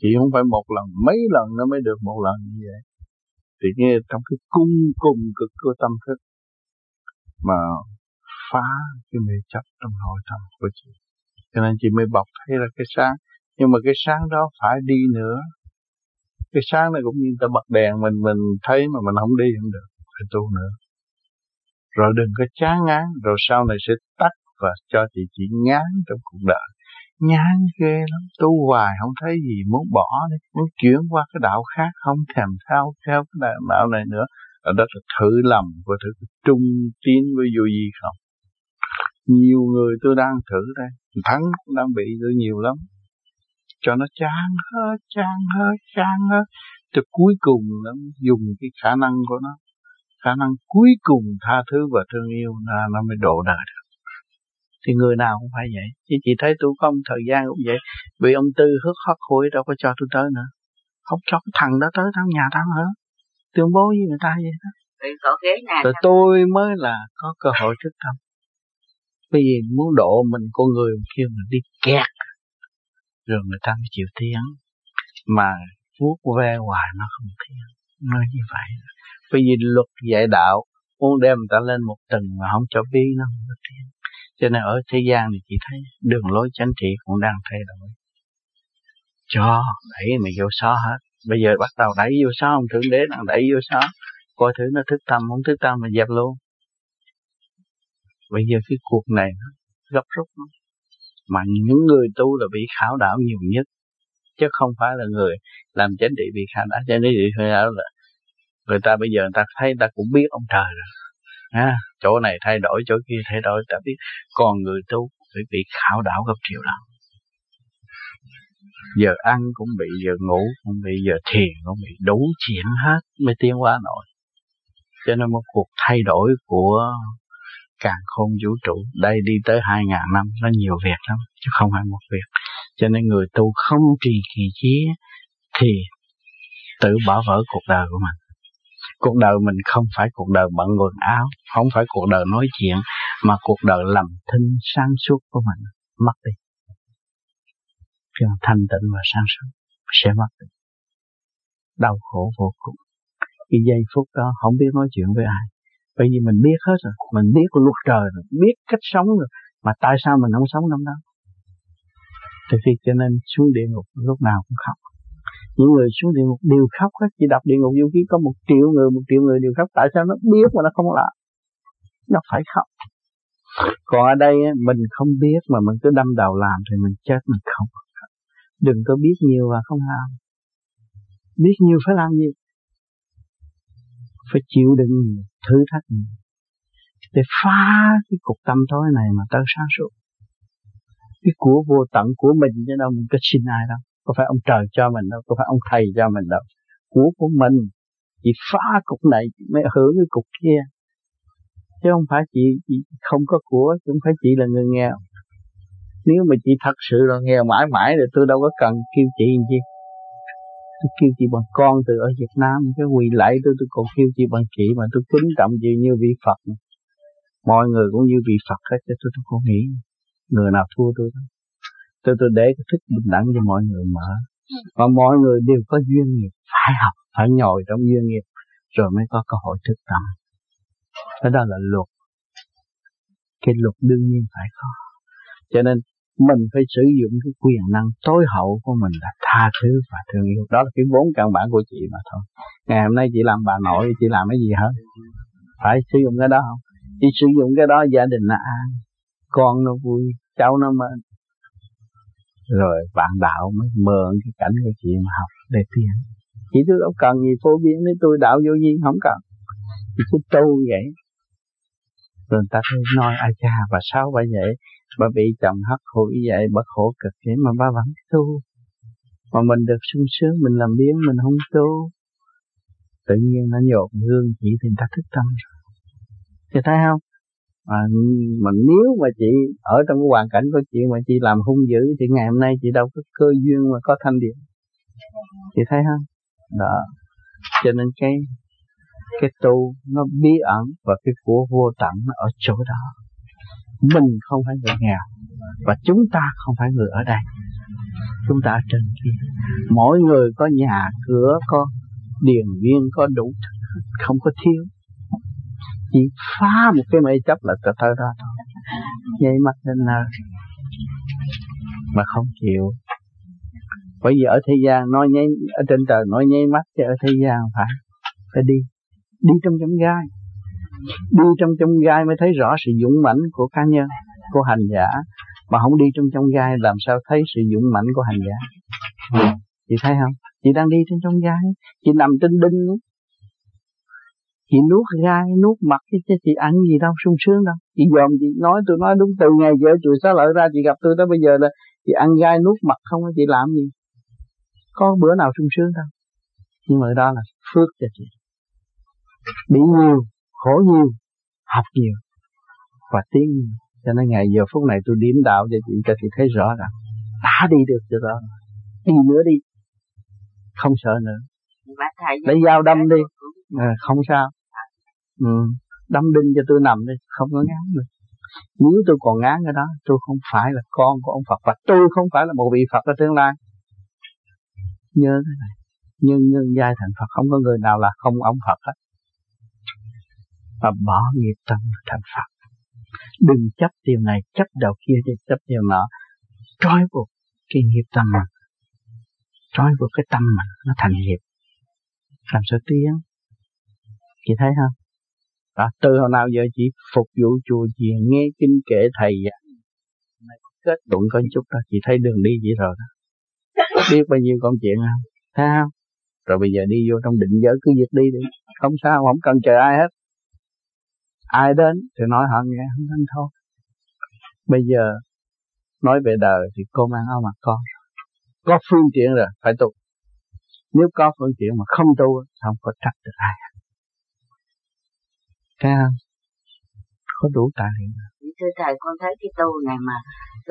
chỉ không phải một lần, mấy lần nó mới được một lần như vậy. Thì nghe trong cái cung cùng cực của tâm thức mà phá cái mê chấp trong nội tâm của chị. Cho nên chị mới bọc thấy ra cái sáng, nhưng mà cái sáng đó phải đi nữa. Cái sáng này cũng như ta bật đèn mình mình thấy mà mình không đi không được, phải tu nữa. Rồi đừng có chán ngán, rồi sau này sẽ tắt và cho chị chỉ ngán trong cuộc đời nhán ghê lắm. Tu hoài không thấy gì muốn bỏ đi, muốn chuyển qua cái đạo khác, không thèm theo theo cái đạo này nữa. Ở đó là thử lầm và thử trung tín với vô gì không? Nhiều người tôi đang thử đây. Thắng cũng đang bị tôi nhiều lắm. Cho nó chán hết chán hết chán hết. Cho cuối cùng nó dùng cái khả năng của nó. Khả năng cuối cùng tha thứ và thương yêu, là nó mới độ đời được thì người nào cũng phải vậy. Chứ chị thấy tôi không thời gian cũng vậy vì ông tư hức hất hối đâu có cho tôi tới nữa. Không cho cái thằng đó tới thằng nhà tao nữa. Tương bố với người ta vậy đó. Rồi tôi mới là có cơ hội thức tâm. Bởi vì muốn độ mình con người kêu mình đi kẹt rồi người ta mới chịu tiếng mà vuốt ve hoài nó không tiếng nói như vậy. Bởi vì luật dạy đạo muốn đem người ta lên một tầng mà không cho biết nó không có tiếng cho nên ở thế gian thì chị thấy đường lối chánh trị cũng đang thay đổi. Cho đẩy mày vô xó hết. Bây giờ bắt đầu đẩy vô xó ông thượng đế đang đẩy vô xó. Coi thử nó thức tâm không thức tâm mà dẹp luôn. Bây giờ cái cuộc này nó gấp rút lắm. Mà những người tu là bị khảo đảo nhiều nhất. Chứ không phải là người làm chánh trị bị khảo đảo. Chánh trị khảo đảo là người ta bây giờ người ta thấy người ta cũng biết ông trời rồi. À, chỗ này thay đổi, chỗ kia thay đổi, ta biết còn người tu phải bị khảo đảo gấp triệu lần giờ ăn cũng bị, giờ ngủ cũng bị, giờ thiền cũng bị, đủ chuyện hết mới tiến hóa nổi. Cho nên một cuộc thay đổi của càng khôn vũ trụ, đây đi tới hai ngàn năm, nó nhiều việc lắm, chứ không phải một việc. Cho nên người tu không trì kỳ chí thì tự bỏ vỡ cuộc đời của mình cuộc đời mình không phải cuộc đời bận quần áo, không phải cuộc đời nói chuyện, mà cuộc đời lầm thinh sáng suốt của mình, mất đi. Cái thanh tịnh và sáng suốt sẽ mất đi. Đau khổ vô cùng. Cái giây phút đó không biết nói chuyện với ai. Bởi vì mình biết hết rồi, mình biết luật trời rồi, biết cách sống rồi, mà tại sao mình không sống trong đó? Từ khi cho nên xuống địa ngục, lúc nào cũng khóc những người xuống địa ngục đều khóc hết. Chỉ đọc địa ngục vô ký có một triệu người, một triệu người đều khóc. Tại sao nó biết mà nó không làm? Nó phải khóc. Còn ở đây mình không biết mà mình cứ đâm đầu làm thì mình chết, mình không đừng có biết nhiều và không làm. Biết nhiều phải làm nhiều phải chịu đựng nhiều thử thách nhiều. Để phá cái cục tâm tối này mà tới sáng suốt. Cái của vô tận của mình chứ đâu mình có xin ai đâu có phải ông trời cho mình đâu có phải ông thầy cho mình đâu. Của của mình chỉ phá cục này mới hưởng cái cục kia. Chứ không phải chị, chị không có của chứ không phải chị là người nghèo. Nếu mà chị thật sự là nghèo mãi mãi thì tôi đâu có cần kêu chị làm chi. Tôi kêu chị bằng con từ ở Việt Nam cái quỳ lạy tôi tôi còn kêu chị bằng chị mà tôi kính trọng chị như vị Phật. Mọi người cũng như vị Phật hết cho tôi tôi không nghĩ người nào thua tôi đâu tôi tôi để cái thức bình đẳng cho mọi người mở. Và mọi người đều có duyên nghiệp, phải học, phải nhồi trong duyên nghiệp, rồi mới có cơ hội thức tâm. Cái đó là luật. Cái luật đương nhiên phải có. Cho nên mình phải sử dụng cái quyền năng tối hậu của mình là tha thứ và thương yêu. Đó là cái vốn căn bản của chị mà thôi. Ngày hôm nay chị làm bà nội, chị làm cái gì hết? Phải sử dụng cái đó không? Chị sử dụng cái đó gia đình là an, con nó vui, cháu nó mến rồi bạn đạo mới mượn cái cảnh của chị mà học để tiến chị tôi đâu cần gì phổ biến với tôi, đạo vô vi không cần. Chỉ cứ tu vậy. Rồi người ta cứ nói ai cha, bà sao bà vậy. Bà bị chồng hất hủi vậy, bà khổ cực vậy mà bà vẫn tu. Mà mình được sung sướng, mình làm biến mình không tu. Tự nhiên nó nhột hương chỉ thì người ta thức tâm rồi. Thì thấy không? Mà, mà nếu mà chị ở trong cái hoàn cảnh của chị mà chị làm hung dữ thì ngày hôm nay chị đâu có cơ duyên mà có thanh điện chị thấy không? Đó. Cho nên cái cái tu nó bí ẩn và cái của vô tận nó ở chỗ đó. Mình không phải người nghèo và chúng ta không phải người ở đây. Chúng ta ở trên kia. Mỗi người có nhà cửa có điền viên có đủ không có thiếu chỉ phá một cái mê chấp là ta tới đó thôi. Nhảy mắt lên nơi mà không chịu. Bởi vì ở thế gian nói nháy, ở trên trời nói nháy mắt chứ ở thế gian phải phải đi. Đi trong trong gai. Đi trong trong gai mới thấy rõ sự dũng mãnh của cá nhân, của hành giả. Mà không đi trong trong gai làm sao thấy sự dũng mãnh của hành giả? Chị thấy không? Chị đang đi trên trong gai. Chị nằm trên đinh chị nuốt gai nuốt mặt chứ chị ăn gì đâu sung sướng đâu. Chị dòm chị nói tôi nói đúng từ ngày vợ chùa xá lợi ra chị gặp tôi tới bây giờ là chị ăn gai nuốt mặt không chị làm gì? Có bữa nào sung sướng đâu. Nhưng mà đó là phước cho chị. Bị nhiều khổ nhiều học nhiều và tiến nhiều. Cho nên ngày giờ phút này tôi điểm đạo cho chị cho chị thấy rõ rằng đã đi được cho đó đi nữa đi. Không sợ nữa. Lấy dao đâm đi. à, không sao ừ. đâm đinh cho tôi nằm đi không có ngán được. Nếu tôi còn ngán cái đó, tôi không phải là con của ông Phật và tôi không phải là một vị Phật ở tương lai. Nhớ cái này. Nhân nhân giai thành Phật, không có người nào là không ông Phật hết. Và bỏ nghiệp tâm thành Phật. Đừng chấp điều này, chấp đầu kia thì chấp điều nọ. Trói buộc cái nghiệp tâm mình. Trói buộc cái tâm mình nó thành nghiệp. Làm sao tiến? Chị thấy không? Đó, từ hồi nào giờ chỉ phục vụ chùa chiền nghe kinh kệ thầy dạy kết luận có chút đó chị thấy đường đi vậy rồi đó. Biết bao nhiêu công chuyện không? Thấy không? Rồi bây giờ đi vô trong định giới cứ việc đi đi. Không sao không cần chờ ai hết. Ai đến thì nói họ nghe không nên thôi. Bây giờ nói về đời thì cô mang áo mặt con. Có phương tiện rồi phải tu. Nếu có phương tiện mà không tu không có trách được ai. Không? Có đủ tài hiện Thưa Thầy, con thấy cái tu này mà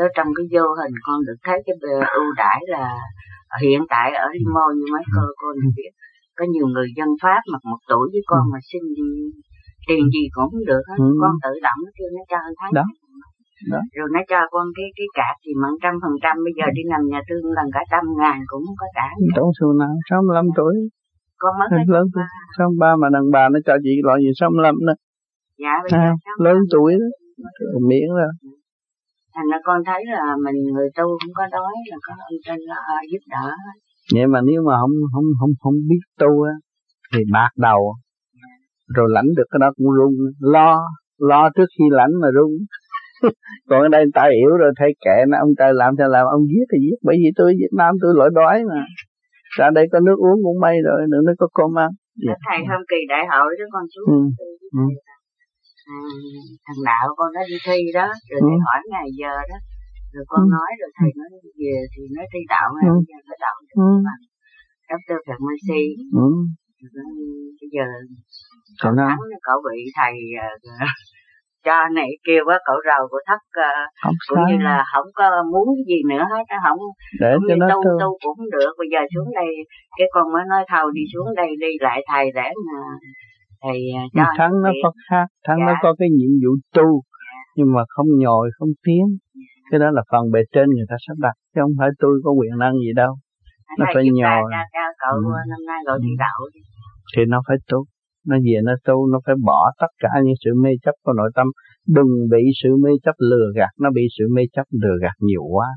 ở trong cái vô hình con được thấy cái ưu đãi là hiện tại ở Limo như mấy cô cô được biết. Có nhiều người dân Pháp mặc một tuổi với con ừ. mà xin tiền gì cũng không được hết. Ừ. con tự động nó kêu nó cho thấy. Đó. đó. Rồi nó cho con cái cái cạc gì mà trăm phần trăm. Bây giờ đi nằm nhà thương lần cả trăm ngàn cũng không có trả đâu xu nào sáu mươi lăm tuổi con mất lớn sáu ba. mà đàn bà nó cho chị loại gì mươi lăm đó dạ bây giờ à, lớn tuổi đó miễn rồi. Thành ra con thấy là mình người tu không có đói là có ông trên là giúp đỡ. Vậy mà nếu mà không không không không biết tu á thì bạc đầu. Rồi lãnh được cái đó cũng run lo lo trước khi lãnh mà run còn ở đây người ta hiểu rồi thấy kệ nó ông trời làm sao làm ông giết thì giết bởi vì tôi Việt Nam tôi lỗi đói mà ra đây có nước uống cũng may rồi nữa nó có cơm ăn yeah. thầy hôm kỳ đại hội đó con xuống ừ. ừ. À, thằng đạo con đã đi thi đó rồi ừ. thầy hỏi ngày giờ đó rồi con ừ. nói rồi thầy nói về thì nói thi đạo ngày ừ. giờ phải đạo ừ. Dr. Phật Mercy ừ. bây giờ cậu thắng cậu bị thầy uh, cho này kêu quá cậu rầu của thất uh, cũng như là không có muốn gì nữa hết không để cũng cho nó tu tu cũng không được. Bây giờ xuống đây cái con mới nói thầu đi xuống đây đi lại thầy để mà thầy à, cho thắng nó có khác thắng dạ. nó có cái nhiệm vụ tu dạ. nhưng mà không nhồi không tiến. Dạ. cái đó là phần bề trên người ta sắp đặt chứ không phải tôi có quyền năng gì đâu. Nó phải nhồi. cậu ừ. năm nay cậu đi đậu thì nó phải tu nó về nó tu nó phải bỏ tất cả những sự mê chấp của nội tâm. Đừng bị sự mê chấp lừa gạt, nó bị sự mê chấp lừa gạt nhiều quá.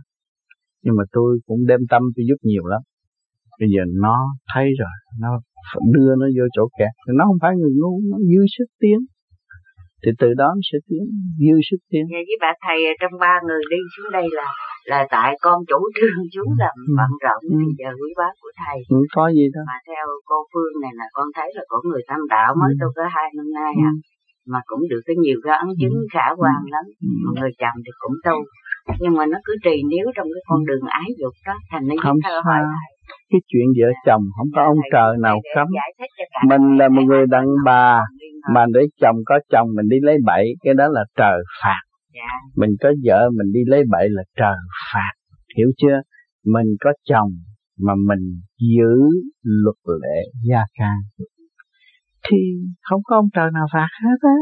Nhưng mà tôi cũng đem tâm tôi giúp nhiều lắm. Bây giờ nó thấy rồi, nó đưa nó vô chỗ kẹt. Thì nó không phải người ngu, nó dư sức tiến thì từ đó sẽ tiến dư sức tiến Vậy với bà thầy trong ba người đi xuống đây là là tại con chủ trương xuống làm ừ. bận rộn ừ. giờ quý bác của thầy không có gì đâu mà theo cô Phương này là con thấy là của người tam đạo mới ừ. tôi có hai năm nay à ừ. mà cũng được cái nhiều cái ấn chứng ừ. khả quan lắm ừ. mà người chồng thì cũng tu nhưng mà nó cứ trì nếu trong cái con đường ái dục đó thành nó không sao hỏi cái chuyện vợ chồng không có ông trời nào cấm mình là một người đàn bà mà để chồng có chồng mình đi lấy bậy cái đó là trời phạt. Dạ. mình có vợ mình đi lấy bậy là trời phạt hiểu chưa? Mình có chồng mà mình giữ luật lệ gia can thì không có ông trời nào phạt hết á.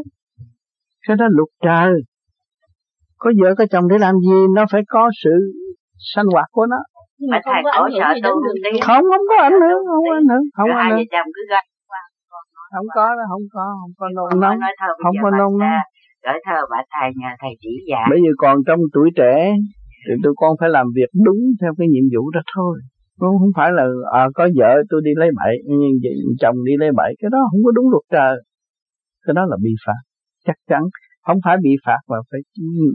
Cái đó luật trời. Có vợ có chồng để làm gì? Nó phải có sự sanh hoạt của nó. Mà thầy có sợ tu đi. Không không có ảnh hưởng không có ảnh hưởng không có ảnh hưởng. chồng cứ gần không có đó không có không có nôn nóng không có nôn nóng gửi thơ bà thầy nhờ thầy chỉ dạy bây giờ còn trong tuổi trẻ thì tụi con phải làm việc đúng theo cái nhiệm vụ đó thôi. Không? Không phải là à, có vợ tôi đi lấy bậy chồng đi lấy bậy cái đó không có đúng luật trời. Cái đó là bị phạt chắc chắn. Không phải bị phạt mà phải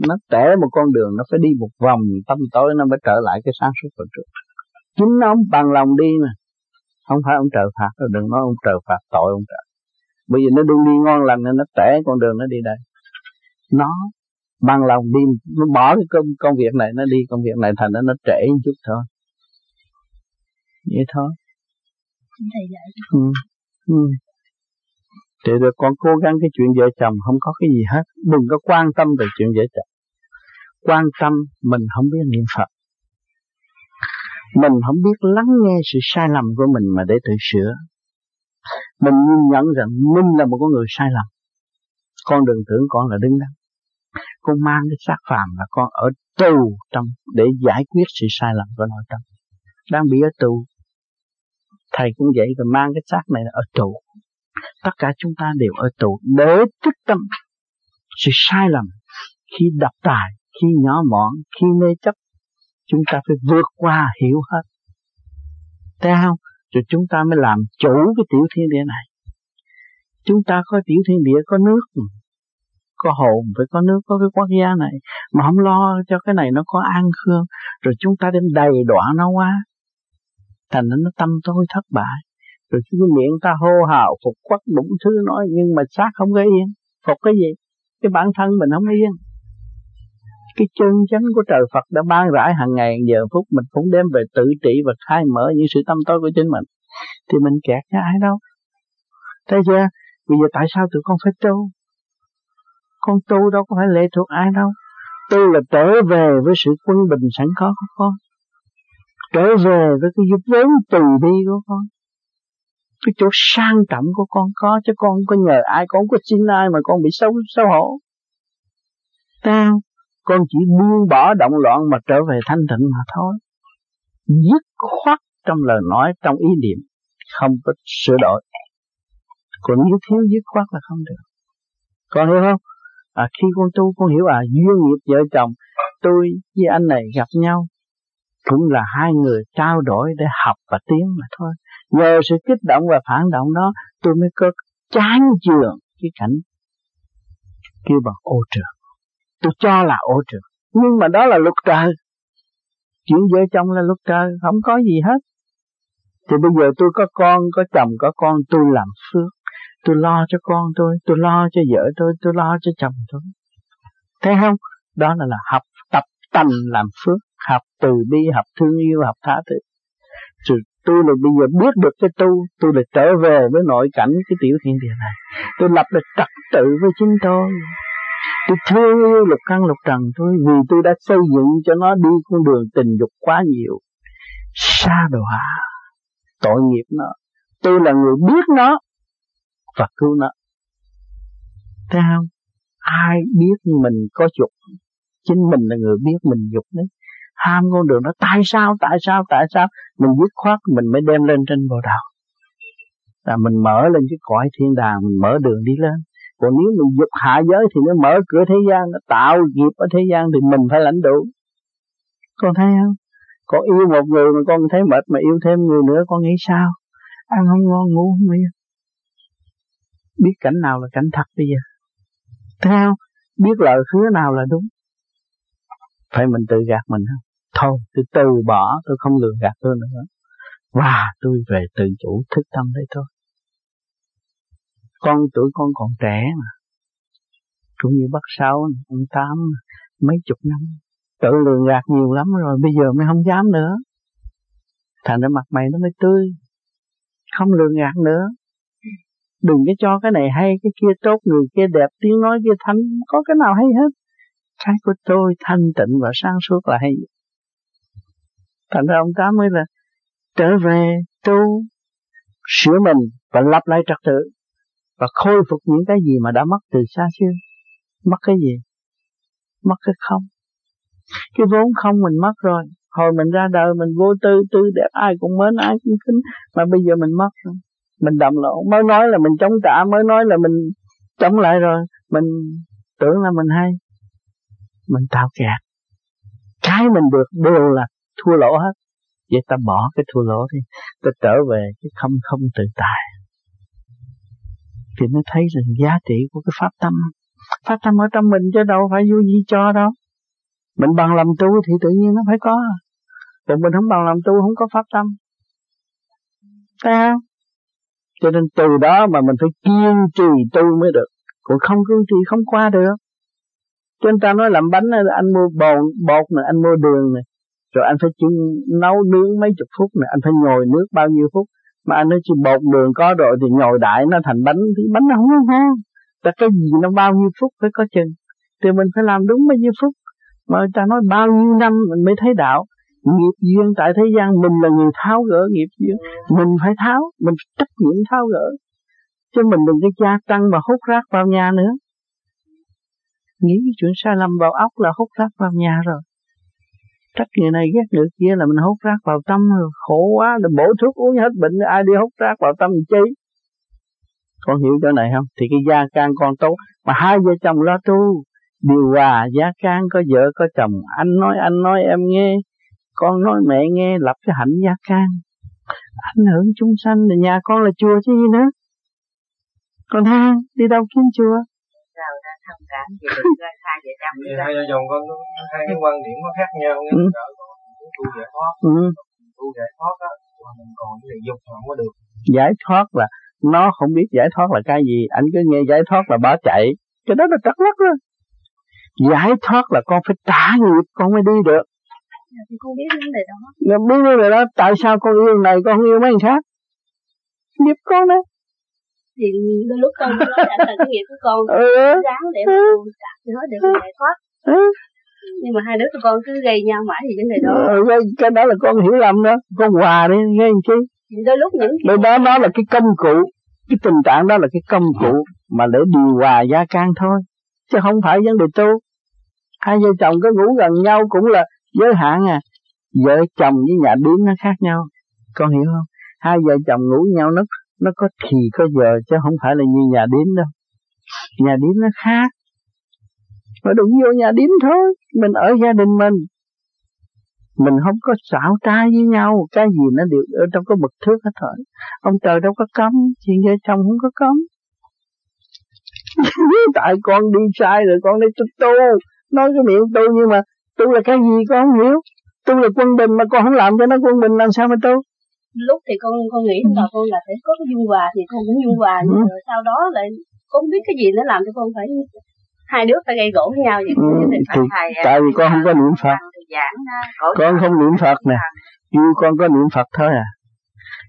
nó tẻ một con đường nó phải đi một vòng tâm tối nó mới trở lại cái sáng suốt của trước. Chính nó ông bằng lòng đi mà. Không phải ông trời phạt đừng nói ông trời phạt tội ông trời bây giờ nó đương đi ngon lành nên nó tẻ con đường nó đi đây nó bằng lòng đi nó bỏ cái công công việc này nó đi công việc này thành nó nó trễ một chút thôi vậy thôi thầy dạy ừ. Ừ. Thì rồi con cố gắng cái chuyện vợ chồng không có cái gì hết. Đừng có quan tâm về chuyện vợ chồng. Quan tâm mình không biết niệm Phật. Mình không biết lắng nghe sự sai lầm của mình mà để tự sửa. Mình nhìn nhận rằng mình là một con người sai lầm. Con đừng tưởng con là đứng đắn. Con mang cái xác phàm là con ở tù trong, để giải quyết sự sai lầm của nội tâm. Đang bị ở tù. Thầy cũng vậy, rồi mang cái xác này ở tù tất cả chúng ta đều ở tù để thức tâm sự sai lầm khi đập tài, khi nhỏ mọn, khi mê chấp, chúng ta phải vượt qua hiểu hết thấy không rồi chúng ta mới làm chủ cái tiểu thiên địa này. Chúng ta có tiểu thiên địa, có nước, có hồn, phải có nước, có cái quốc gia này. Mà không lo cho cái này nó có an khương, rồi chúng ta đem đầy đọa nó quá. Thành nó tâm tôi thất bại. Rồi cái miệng ta hô hào phục quất đủ thứ nói, nhưng mà xác không có yên. Phục cái gì? Cái bản thân mình không yên cái chân chánh của trời Phật đã ban rãi hàng ngày giờ phút mình cũng đem về tự trị và khai mở những sự tâm tối của chính mình. Thì mình kẹt với ai đâu. Thấy chưa? Bây giờ tại sao tụi con phải tu? Con tu đâu có phải lệ thuộc ai đâu. Tu là trở về với sự quân bình sẵn có của con. Trở về với cái giúp vốn từ bi của con. Cái chỗ sang trọng của con có, chứ con không có nhờ ai, con không có xin ai mà con bị xấu xấu hổ. Tao con chỉ buông bỏ động loạn mà trở về thanh tịnh mà thôi. Dứt khoát trong lời nói trong ý niệm không có sửa đổi. Còn nếu thiếu dứt khoát là không được. Con hiểu không? À, khi con tu con hiểu à duyên nghiệp vợ chồng tôi với anh này gặp nhau cũng là hai người trao đổi để học và tiến mà thôi. Nhờ sự kích động và phản động đó tôi mới có chán chường cái cảnh kêu bằng ô trường. Tôi cho là ô trượt Nhưng mà đó là luật trời. Chuyện vợ chồng là luật trời, không có gì hết. Thì bây giờ tôi có con, có chồng, có con, tôi làm phước. Tôi lo cho con tôi, tôi lo cho vợ tôi, tôi lo cho chồng tôi. Thấy không? Đó là, là học tập tành làm phước, học từ bi, học thương yêu, học tha thứ. Rồi tôi là bây giờ biết được cái tu tôi là trở về với nội cảnh cái tiểu thiên địa này tôi lập được trật tự với chính tôi tôi thương yêu lục căn lục trần thôi, vì tôi đã xây dựng cho nó đi con đường tình dục quá nhiều, xa đọa tội nghiệp nó. Tôi là người biết nó và cứu nó. Thấy không? Ai biết mình có dục? Chính mình là người biết mình dục đấy. Ham con đường đó tại sao? Tại sao? Tại sao? Mình dứt khoát mình mới đem lên trên bộ đầu là mình mở lên cái cõi thiên đàng, mình mở đường đi lên còn nếu mình dục hạ giới thì nó mở cửa thế gian nó tạo nghiệp ở thế gian thì mình phải lãnh đủ. Con thấy không? Con yêu một người mà con thấy mệt mà yêu thêm người nữa con nghĩ sao? Ăn không ngon ngủ không yên. Biết cảnh nào là cảnh thật bây giờ? Thấy không? Biết lời hứa nào là đúng? Phải mình tự gạt mình không? Thôi tôi từ bỏ tôi không lừa gạt tôi nữa. Và tôi về tự chủ thức tâm đấy thôi con tuổi con còn trẻ mà. Cũng như bác sáu ông tám mấy chục năm. Tự lừa gạt nhiều lắm rồi, bây giờ mới không dám nữa. Thành ra mặt mày nó mới tươi. Không lừa gạt nữa. Đừng có cho cái này hay, cái kia tốt, người kia đẹp, tiếng nói kia thanh có cái nào hay hết. Cái của tôi thanh tịnh và sáng suốt là hay. Thành ra ông tám mới là, trở về tu, sửa mình và lập lại trật tự và khôi phục những cái gì mà đã mất từ xa xưa. Mất cái gì? Mất cái không. Cái vốn không mình mất rồi. Hồi mình ra đời mình vô tư tư đẹp, ai cũng mến, ai cũng kính. Mà bây giờ mình mất rồi. Mình đầm lộn mới nói là mình chống trả, mới nói là mình chống lại rồi. Mình tưởng là mình hay. Mình tạo kẹt. Cái mình được đều là thua lỗ hết. Vậy ta bỏ cái thua lỗ đi. Ta trở về cái không không tự tại thì mới thấy rằng giá trị của cái pháp tâm. Pháp tâm ở trong mình chứ đâu phải vô gì cho đâu. Mình bằng làm tu thì tự nhiên nó phải có. Còn mình không bằng làm tu không có pháp tâm. Thấy không? Cho nên từ đó mà mình phải kiên trì tu mới được. Còn không kiên trì không qua được. Cho nên ta nói làm bánh anh mua bột bột này, anh mua đường này. Rồi anh phải chưng nấu nướng mấy chục phút này. Anh phải ngồi nước bao nhiêu phút mà anh nói chỉ bột đường có rồi thì nhồi đại nó thành bánh, thì bánh nó không ngon là cái gì nó bao nhiêu phút phải có chừng thì mình phải làm đúng bao nhiêu phút? Mà ta nói bao nhiêu năm mình mới thấy đạo? Nghiệp duyên tại thế gian, mình là người tháo gỡ nghiệp duyên. Mình phải tháo, mình trách nhiệm tháo gỡ. Chứ mình đừng cái gia tăng mà hút rác vào nhà nữa. Nghĩ cái chuyện sai lầm vào óc là hút rác vào nhà rồi trách người này ghét người kia là mình hút rác vào tâm, khổ quá, để bổ thuốc uống hết bệnh, ai đi hút rác vào tâm chi? Con hiểu chỗ này không? Thì cái gia can con tốt, mà hai vợ chồng lo tu. Điều hòa gia can, có vợ, có chồng. Anh nói anh nói, em nghe. Con nói, mẹ nghe, lập cái hạnh gia can. Ảnh hưởng chúng sanh là nhà con là chùa chứ gì nữa. Còn ha đi đâu kiếm chùa? Thông cảm về hai vợ chồng hai vợ chồng con hai cái quan điểm nó khác nhau nghe ừ. tu giải thoát. Ừ. tu giải thoát á mình còn cái dục không có được. Giải thoát là nó không biết giải thoát là cái gì. Anh cứ nghe giải thoát là bỏ chạy. Cái đó là trật lắc đó giải thoát là con phải trả nghiệp con mới đi được. Dạ, thì con biết vấn đề đó. Dạ biết vấn đề đó. Tại sao con yêu này con không yêu mấy người khác? Nghiệp con đó Thì đôi lúc con nói là thành cái nghiệp của con ừ. Ráng để mà con cạp nó để con giải thoát. Nhưng mà hai đứa tụi con cứ gây nhau mãi thì vấn đề đó. Ừ, Cái đó là con hiểu lầm đó Con hòa đi nghe thì đôi lúc những đôi đó nó là cái công cụ cái tình trạng đó là cái công cụ mà để điều hòa gia can thôi chứ không phải vấn đề tu. Hai vợ chồng có ngủ gần nhau cũng là giới hạn à. Vợ chồng với nhà điếm nó khác nhau con hiểu không? Hai vợ chồng ngủ nhau nó nó có thì có giờ chứ không phải là như nhà điếm đâu. Nhà điếm nó khác. Mà đụng vô nhà điếm thôi. Mình ở gia đình mình. Mình không có xảo trai với nhau. Cái gì nó đều, ở trong cái mực thước hết thôi. Ông trời đâu có cấm. Chuyện vợ chồng không có cấm. Tại con đi sai rồi, con đi tu tu. Nói cái miệng tu nhưng mà tu là cái gì con không hiểu? Tu là quân bình mà con không làm cho nó quân bình, làm sao mà tu? Lúc thì con con nghĩ là con là phải có cái dung hòa thì con cũng dung hòa nhưng ừ. sau đó lại con biết cái gì nó làm cho con phải hai đứa phải gây gỗ với nhau vậy ừ, thì, tại vì con không có niệm phật. con không niệm phật nè. như con có niệm phật thôi à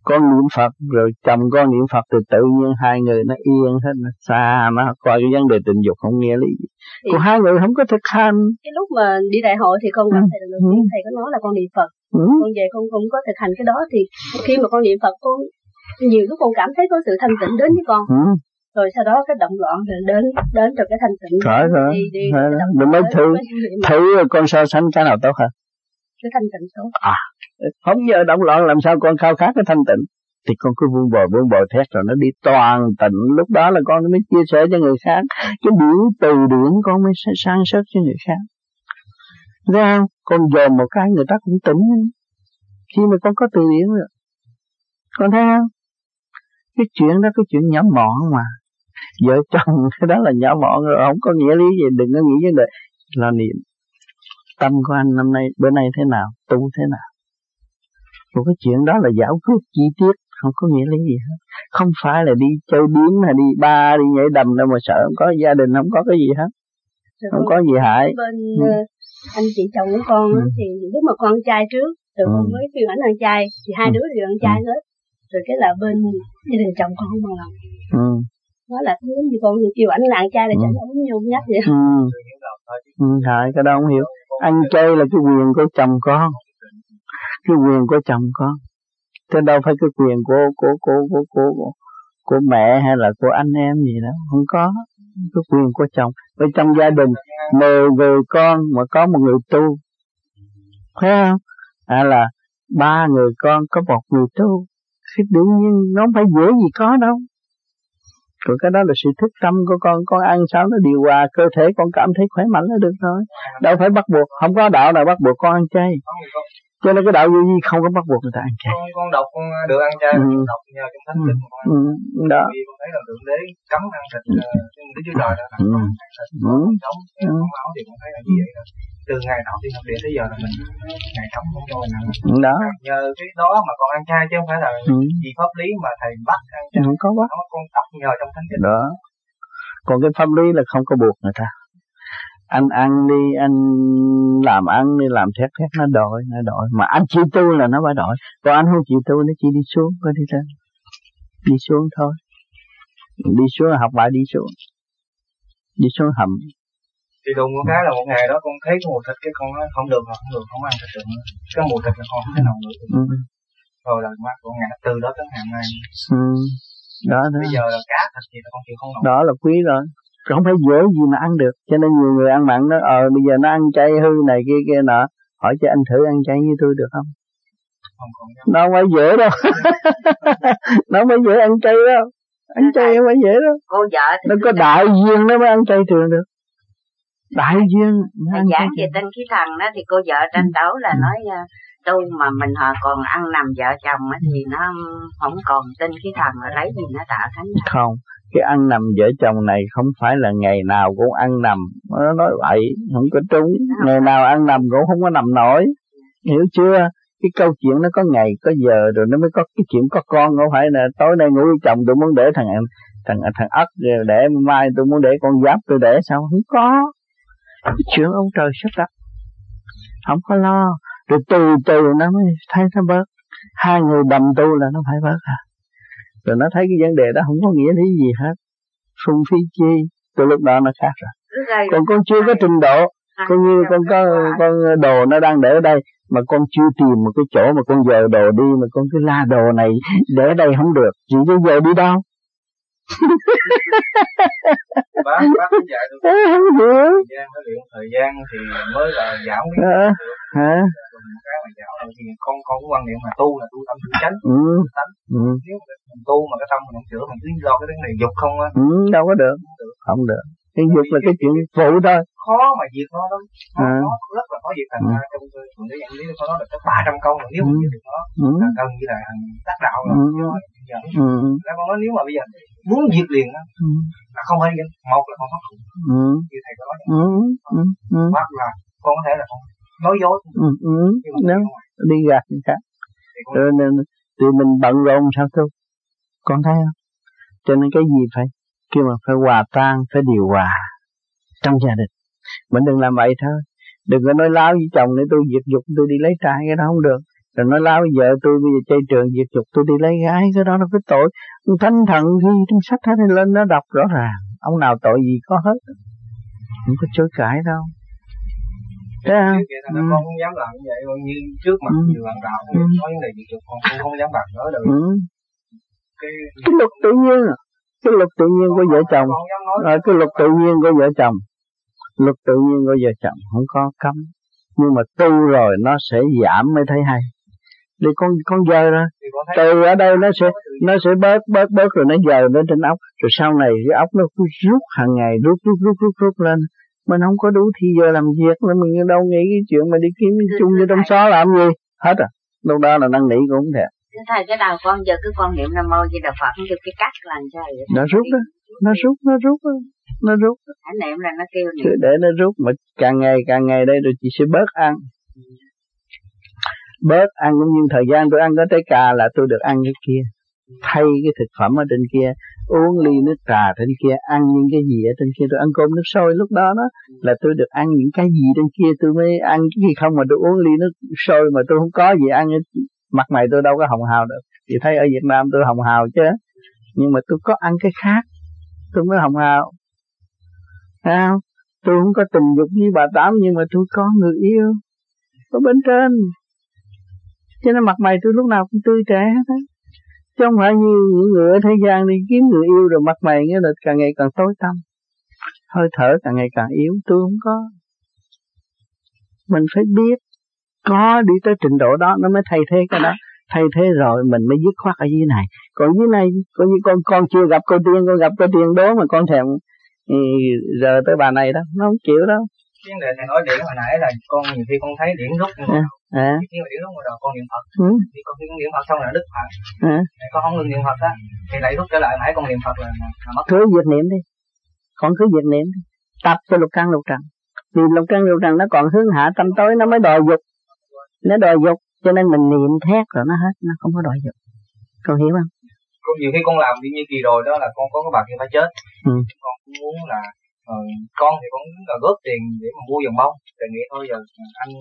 con niệm Phật rồi chồng con niệm Phật thì tự nhiên hai người nó yên hết nó xa nó coi cái vấn đề tình dục không nghe lý. Gì thì còn hai người không có thực hành. Cái lúc mà đi đại hội thì con gặp ừ. thầy đầu tiên thầy có nói là con niệm Phật. Ừ. con về con không có thực hành cái đó thì khi mà con niệm Phật con nhiều lúc con cảm thấy có sự thanh tịnh đến với con. Ừ. rồi sau đó cái động loạn rồi đến đến rồi cái thanh tịnh. Phải rồi đi, đi, mình mới thử thử con so sánh cái nào tốt hơn cái thanh tịnh xuống. À không giờ động loạn làm sao con khao khát cái thanh tịnh. Thì con cứ vuông bồi vuông bồi thét rồi nó đi toàn tịnh. Lúc đó là con mới chia sẻ cho người khác. Cái điển từ điển con mới sang sớt cho người khác. Ra con dòm một cái người ta cũng tỉnh. Khi mà con có từ điển rồi. Con thấy không? Cái chuyện đó, cái chuyện nhỏ mọn mà. Vợ chồng, cái đó là nhỏ mọn rồi. Không có nghĩa lý gì. Đừng có nghĩ vấn đề là niệm tâm của anh năm nay bữa nay thế nào tu thế nào một cái chuyện đó là giải quyết chi tiết không có nghĩa lý gì hết không phải là đi chơi biến hay đi ba đi nhảy đầm đâu mà sợ không có gia đình không có cái gì hết rồi không có gì hại bên ừ. Ờ, anh chị chồng của con ừ. thì lúc mà con trai trước rồi ừ. con mới kêu ảnh ăn chay thì hai ừ. đứa đều ăn chay ừ. hết rồi cái là bên gia đình chồng con không bằng lòng ừ. nói là giống như con kêu ảnh là ăn chay là ừ. chẳng uống nhung nhắc vậy ừ. ừ, hại cái đó không hiểu ăn chay là cái quyền của chồng con. Cái quyền của chồng con. Thế đâu phải cái quyền của của của của của của, của mẹ hay là của anh em gì đó. Không có. Cái quyền của chồng. Ở trong gia đình mười người con mà có một người tu. Thấy không? À là ba người con có một người tu. Thì đương nhiên nó không phải dễ gì có đâu còn cái đó là sự thức tâm của con con ăn sao nó điều hòa cơ thể con cảm thấy khỏe mạnh là được rồi đâu phải bắt buộc không có đạo nào bắt buộc con ăn chay cho nên cái đạo vô vi không có bắt buộc người ta ăn chay con, con đọc con được ăn chay ừ. đọc nhờ trong thánh kinh con ừ. đó vì con thấy là thượng đế cấm ăn thịt ừ. uh, đức chúa trời là ừ. ăn thịt ừ. sống ừ. con thì con thấy là như vậy đó từ ngày nào đi học điện tới giờ là mình ngày sống không cho ăn đó. Nhờ cái đó mà còn ăn chay chứ không phải là ừ. vì pháp lý mà thầy bắt ăn chay. Không có bắt đó con tập nhờ trong thánh kinh. Đó. Còn cái pháp lý là không có buộc người ta. Anh ăn đi anh làm ăn đi làm thét thét nó đổi nó đổi mà anh chịu tu là nó phải đổi còn anh không chịu tu nó chỉ đi xuống có đi lên đi xuống thôi. Đi xuống học bài đi xuống. Đi xuống hầm thì đùng một cái là một ngày đó con thấy cái mùi thịt cái con nói không được không được không ăn thịt được nữa. Cái mùi thịt là con không thể nào được. Ừ. rồi là mắt của ngày từ đó tới ngày nay ừ. đó, đó. Bây giờ là cá thịt gì là con chịu không nổi. Đó là quý rồi. Không phải dễ gì mà ăn được. Cho nên nhiều người ăn mặn nó ờ bây giờ nó ăn chay hư này kia kia nọ. Hỏi cho anh thử ăn chay như tôi được không? Không, không nó không phải dễ đâu. Nó không phải dễ ăn chay đâu. Ăn chay không phải dễ đâu. cô vợ nó có đại duyên nó mới ăn chay thường được đại duyên thầy giảng về tinh khí thần đó thì cô vợ tranh đấu là ừ. nói uh, tu mà mình họ còn ăn nằm vợ chồng á thì nó không còn tinh khí thần rồi lấy gì nó tạo thánh không cái ăn nằm vợ chồng này không phải là ngày nào cũng ăn nằm. Nó nói vậy không có trúng. Ngày nào ăn nằm cũng không có nằm nổi. Hiểu chưa? Cái câu chuyện nó có ngày có giờ rồi nó mới có cái chuyện có con. Không phải là tối nay ngủ với chồng tôi muốn để thằng thằng thằng ất để mai tôi muốn để con giáp tôi để sao? Không có chuyện ông trời sắp đặt. Không có lo rồi từ từ nó mới thấy nó bớt. Hai người đầm tu là nó phải bớt à. Rồi nó thấy cái vấn đề đó không có nghĩa lý gì hết. Phung phí chi từ lúc đó nó khác rồi. Còn con chưa có trình độ. Con như con có con đồ nó đang để ở đây mà con chưa tìm một cái chỗ mà con giờ đồ đi mà con cứ la đồ này để đây không được. Chỉ bây giờ đi đâu bác bác cũng dạy không hiểu. thời gian nó luyện thời gian thì mới là giảm cái à, hả? Cái mà dạo thì con con quan niệm mà tu là tu tâm tu chánh. Ừ. tánh. Ừ. nếu mình tu mà cái tâm mình không sửa mình cứ lo cái vấn đề dục không á. Ừ, đâu có được. Không được. Cái dục là cái chuyện phụ thôi khó mà diệt nó lắm khó, à. khó rất là khó diệt thành ra trong thường cái dạng lý có nói được tới ba trăm câu mà nếu mình diệt được nó là gần như là thành tác đạo rồi giờ ừ. con nói nếu mà bây giờ muốn diệt liền đó ừ. là không phải vậy một là con phát khủng ừ. như thầy có nói ừ. Ừ. Ừ. hoặc là con có thể là con nói dối ừ. Ừ. Nếu đi gạt người khác cho nên thì mình bận rộn sao thôi con thấy không cho nên cái gì phải kêu mà phải hòa tan phải điều hòa trong gia đình mình đừng làm vậy thôi. Đừng có nói láo với chồng để tôi diệt dục tôi đi lấy trai cái đó không được. Rồi nói láo vợ tôi bây giờ chơi trường diệt dục tôi đi lấy gái cái đó nó cái tội. Thánh thần ghi trong sách hết lên nó đọc rõ ràng. Ông nào tội gì có hết. Không có chối cãi đâu. Thế à? Ừ. con không dám làm như vậy như trước mặt ừ. nhiều bạn đạo ừ. nói vấn đề diệt dục con cũng không dám bạc nữa được. Ừ. cái cái luật tự nhiên cái luật tự nhiên của vợ chồng. À, cái luật tự nhiên của vợ chồng luật tự nhiên của vợ chồng không có cấm. Nhưng mà tu rồi nó sẽ giảm mới thấy hay. Đi con con dơ ra từ ở đây nó sẽ nó sẽ bớt bớt bớt rồi nó dời lên trên ốc. Rồi sau này cái ốc nó cứ rút hàng ngày rút rút rút rút rút lên. Mình không có đủ thì giờ làm việc nên mình đâu nghĩ cái chuyện mà đi kiếm chung với trong xó làm gì. Hết à. Lúc đó là năn nỉ cũng không thể. Thầy cái đầu con giờ cứ quan niệm nam mô di đà phật được cái cách làm sao vậy. Nó rút đó. Nó rút nó rút đó. Nó rút. Anh niệm là nó kêu niệm. để nó rút mà càng ngày càng ngày đây rồi chị sẽ bớt ăn. Bớt ăn cũng như thời gian tôi ăn có trái cà là tôi được ăn cái kia. Thay cái thực phẩm ở trên kia uống ly nước trà trên kia ăn những cái gì ở trên kia. Tôi ăn cơm nước sôi lúc đó đó là tôi được ăn những cái gì trên kia. Tôi mới ăn cái gì không mà tôi uống ly nước sôi mà tôi không có gì ăn mặt mày tôi đâu có hồng hào được. Thì thấy ở Việt Nam tôi hồng hào chứ. Nhưng mà tôi có ăn cái khác. Tôi mới hồng hào Thấy tôi không có tình dục với bà tám, nhưng mà tôi có người yêu. Ở bên trên. Cho nên mặt mày tôi lúc nào cũng tươi trẻ hết á. Chứ không phải như những người ở thế gian đi kiếm người yêu rồi mặt mày nghĩa là càng ngày càng tối tăm. Hơi thở càng ngày càng yếu, tôi không có. Mình phải biết có đi tới trình độ đó nó mới thay thế cái đó. Thay thế rồi mình mới dứt khoát ở dưới này. Còn dưới này, coi như con con chưa gặp cô tiên, con gặp cô tiên đó mà con thèm ừ, giờ tới bà này đó nó không chịu đâu. Vấn đề thầy nói điện hồi nãy là con nhiều khi con thấy điện rút à, à. khi mà điện rút rồi con niệm phật. Ừ. thì con khi con niệm phật xong là đứt phật. À. con không ngừng niệm phật á thì lại rút trở lại nãy con niệm phật là, là mất. Cứ diệt niệm đi. Con cứ diệt niệm đi. Tập cho lục căn lục trần. Vì lục căn lục trần nó còn hướng hạ tâm tối nó mới đòi dục. Nó đòi dục cho nên mình niệm thét rồi nó hết nó không có đòi dục. Con hiểu không con nhiều khi con làm như kỳ rồi đó là con có cái bà kia phải chết. Ừ. con cũng muốn là uh, con thì con là góp tiền để mà mua dòng bông. Thì nghĩ thôi giờ anh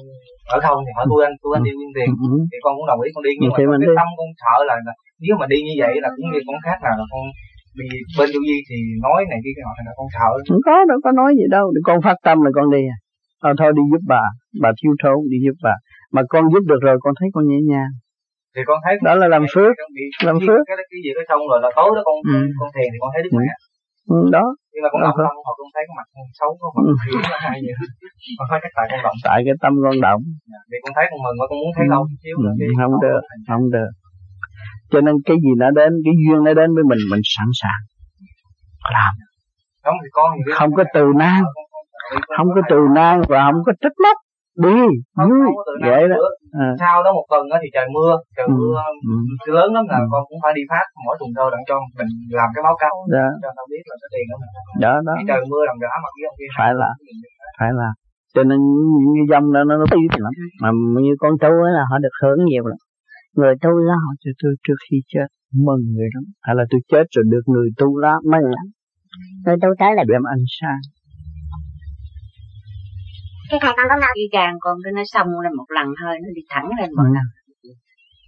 ở không thì hỏi tôi anh tôi anh đi nguyên tiền. Ừ. thì con cũng đồng ý con đi. Nhưng thì mà cái đi. tâm con sợ là, là nếu mà đi như vậy là cũng như con khác nào là con vì bên du di thì nói này kia cái họ là con sợ. Không có đâu có nói gì đâu. Con phát tâm là con đi à. À, thôi đi giúp bà. Bà thiếu thốn đi giúp bà. Mà con giúp được rồi con thấy con nhẹ nhàng thì con thấy đó là làm phước làm phước. cái cái gì đó xong rồi là tối đó con ừ. con thiền thì con thấy đức mẹ. Ừ. đó. Nhưng mà con động tâm hoặc con thấy cái mặt con xấu con mặt thiếu nó hay vậy con thấy cái tại con động. Tại cái tâm con động. Vì con thấy con mừng mà con muốn thấy lâu xíu ừ. không được không được. Cho nên cái gì nó đến cái duyên nó đến với mình mình sẵn sàng. Làm. Thì không có từ nan. không có từ nan và không có trách móc đi vui vậy đó. à. sau đó một tuần đó thì trời mưa trời ừ. mưa ừ. lớn lắm là ừ. con cũng phải đi phát mỗi tuần thơ đặng cho mình làm cái báo cáo đó. cho tao biết là cái tiền đó đó. Đó trời mưa làm rã mặt với ông kia phải là phải là cho nên những cái dòng đó nó nó tí lắm. Mà như con trâu ấy là họ được hưởng nhiều lắm. Người tu lá họ cho tôi trước khi chết mừng người lắm. Hay là tôi chết rồi được người tu lá mừng lắm người tu tới là đem ánh sáng cái thầy con có nào đi càng con cứ nó xong lên một lần hơi nó đi thẳng lên một lần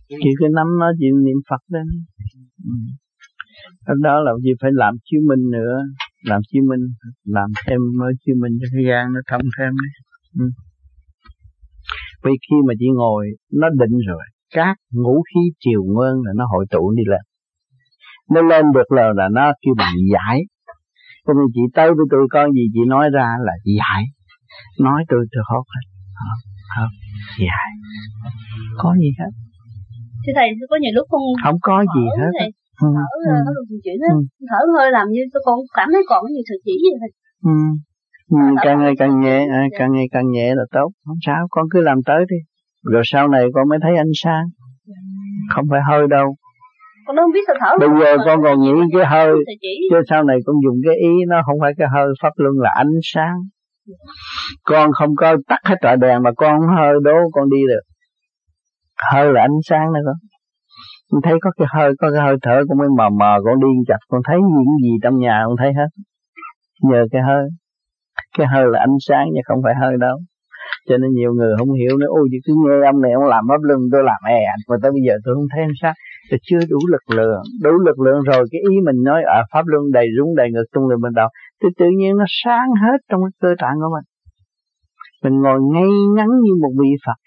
chỉ cái nắm nó chỉ niệm phật lên ừ. đó là gì phải làm chiếu minh nữa làm chiếu minh làm thêm mới chiếu minh cho cái gan nó thông thêm ừ. vì khi mà chị ngồi nó định rồi các ngũ khí triều nguyên là nó hội tụ đi lên. Nó lên được là là nó kêu bằng giải. Cho nên chị tới với tôi con gì chị nói ra là giải nói tôi tôi hốt hết không không dài có gì hết chứ thầy có nhiều lúc không không có gì hết thầy. Ừ. thở ừ. chuyện hết ừ. thở hơi làm như tôi còn cảm thấy còn nhiều sự chỉ gì thầy ừ. Ừ, càng ngày càng nhẹ à, dạ. càng ngày càng nhẹ là tốt không sao con cứ làm tới đi rồi sau này con mới thấy ánh sáng dạ. không phải hơi đâu con không biết sao thở bây giờ con còn nghĩ cái hơi chứ sau này con dùng cái ý nó không phải cái hơi pháp luân là ánh sáng con không có tắt hết trọi đèn mà con hơi đố con đi được. Hơi là ánh sáng đó con. Con thấy có cái hơi, có cái hơi thở con mới mờ mờ, con đi chặt, con thấy những gì trong nhà con thấy hết. Nhờ cái hơi. Cái hơi là ánh sáng chứ không phải hơi đâu. Cho nên nhiều người không hiểu nữa, ôi cứ nghe ông này ông làm pháp luân tôi làm e mà tới bây giờ tôi không thấy ánh sáng. Tôi chưa đủ lực lượng. Đủ lực lượng rồi, cái ý mình nói ở pháp luân đầy rúng, đầy ngực tung lên bên đầu thì tự nhiên nó sáng hết trong cái cơ tạng của mình. Mình ngồi ngay ngắn như một vị Phật.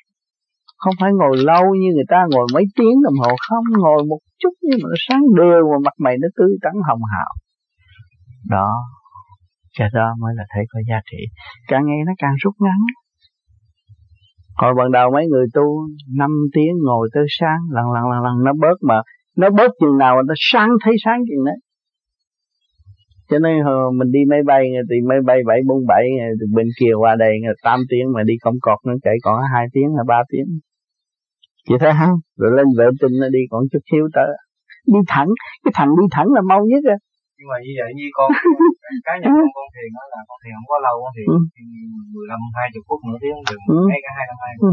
Không phải ngồi lâu như người ta ngồi mấy tiếng đồng hồ không, ngồi một chút nhưng mà nó sáng đều và mặt mày nó tươi tắn hồng hào. Đó, cái đó mới là thấy có giá trị. Càng ngày nó càng rút ngắn. Hồi ban đầu mấy người tu 5 tiếng ngồi tới sáng, lần lần lần lần, nó bớt mà, nó bớt chừng nào nó sáng, thấy sáng chừng đấy cho nên hồi mình đi máy bay thì máy bay bảy bốn bảy bên kia qua đây tám tiếng mà đi không cọt nó chạy còn hai tiếng hay ba tiếng. Chị thấy không? Rồi lên vệ tinh nó đi còn chút xíu tới. Đi thẳng, cái thằng đi thẳng là mau nhất rồi nhưng mà như vậy như con cá nhân con con thiền đó là con thiền không có lâu con thiền ừ. mười lăm hai chục phút nửa tiếng được ừ. ngay cả hai năm hai ừ.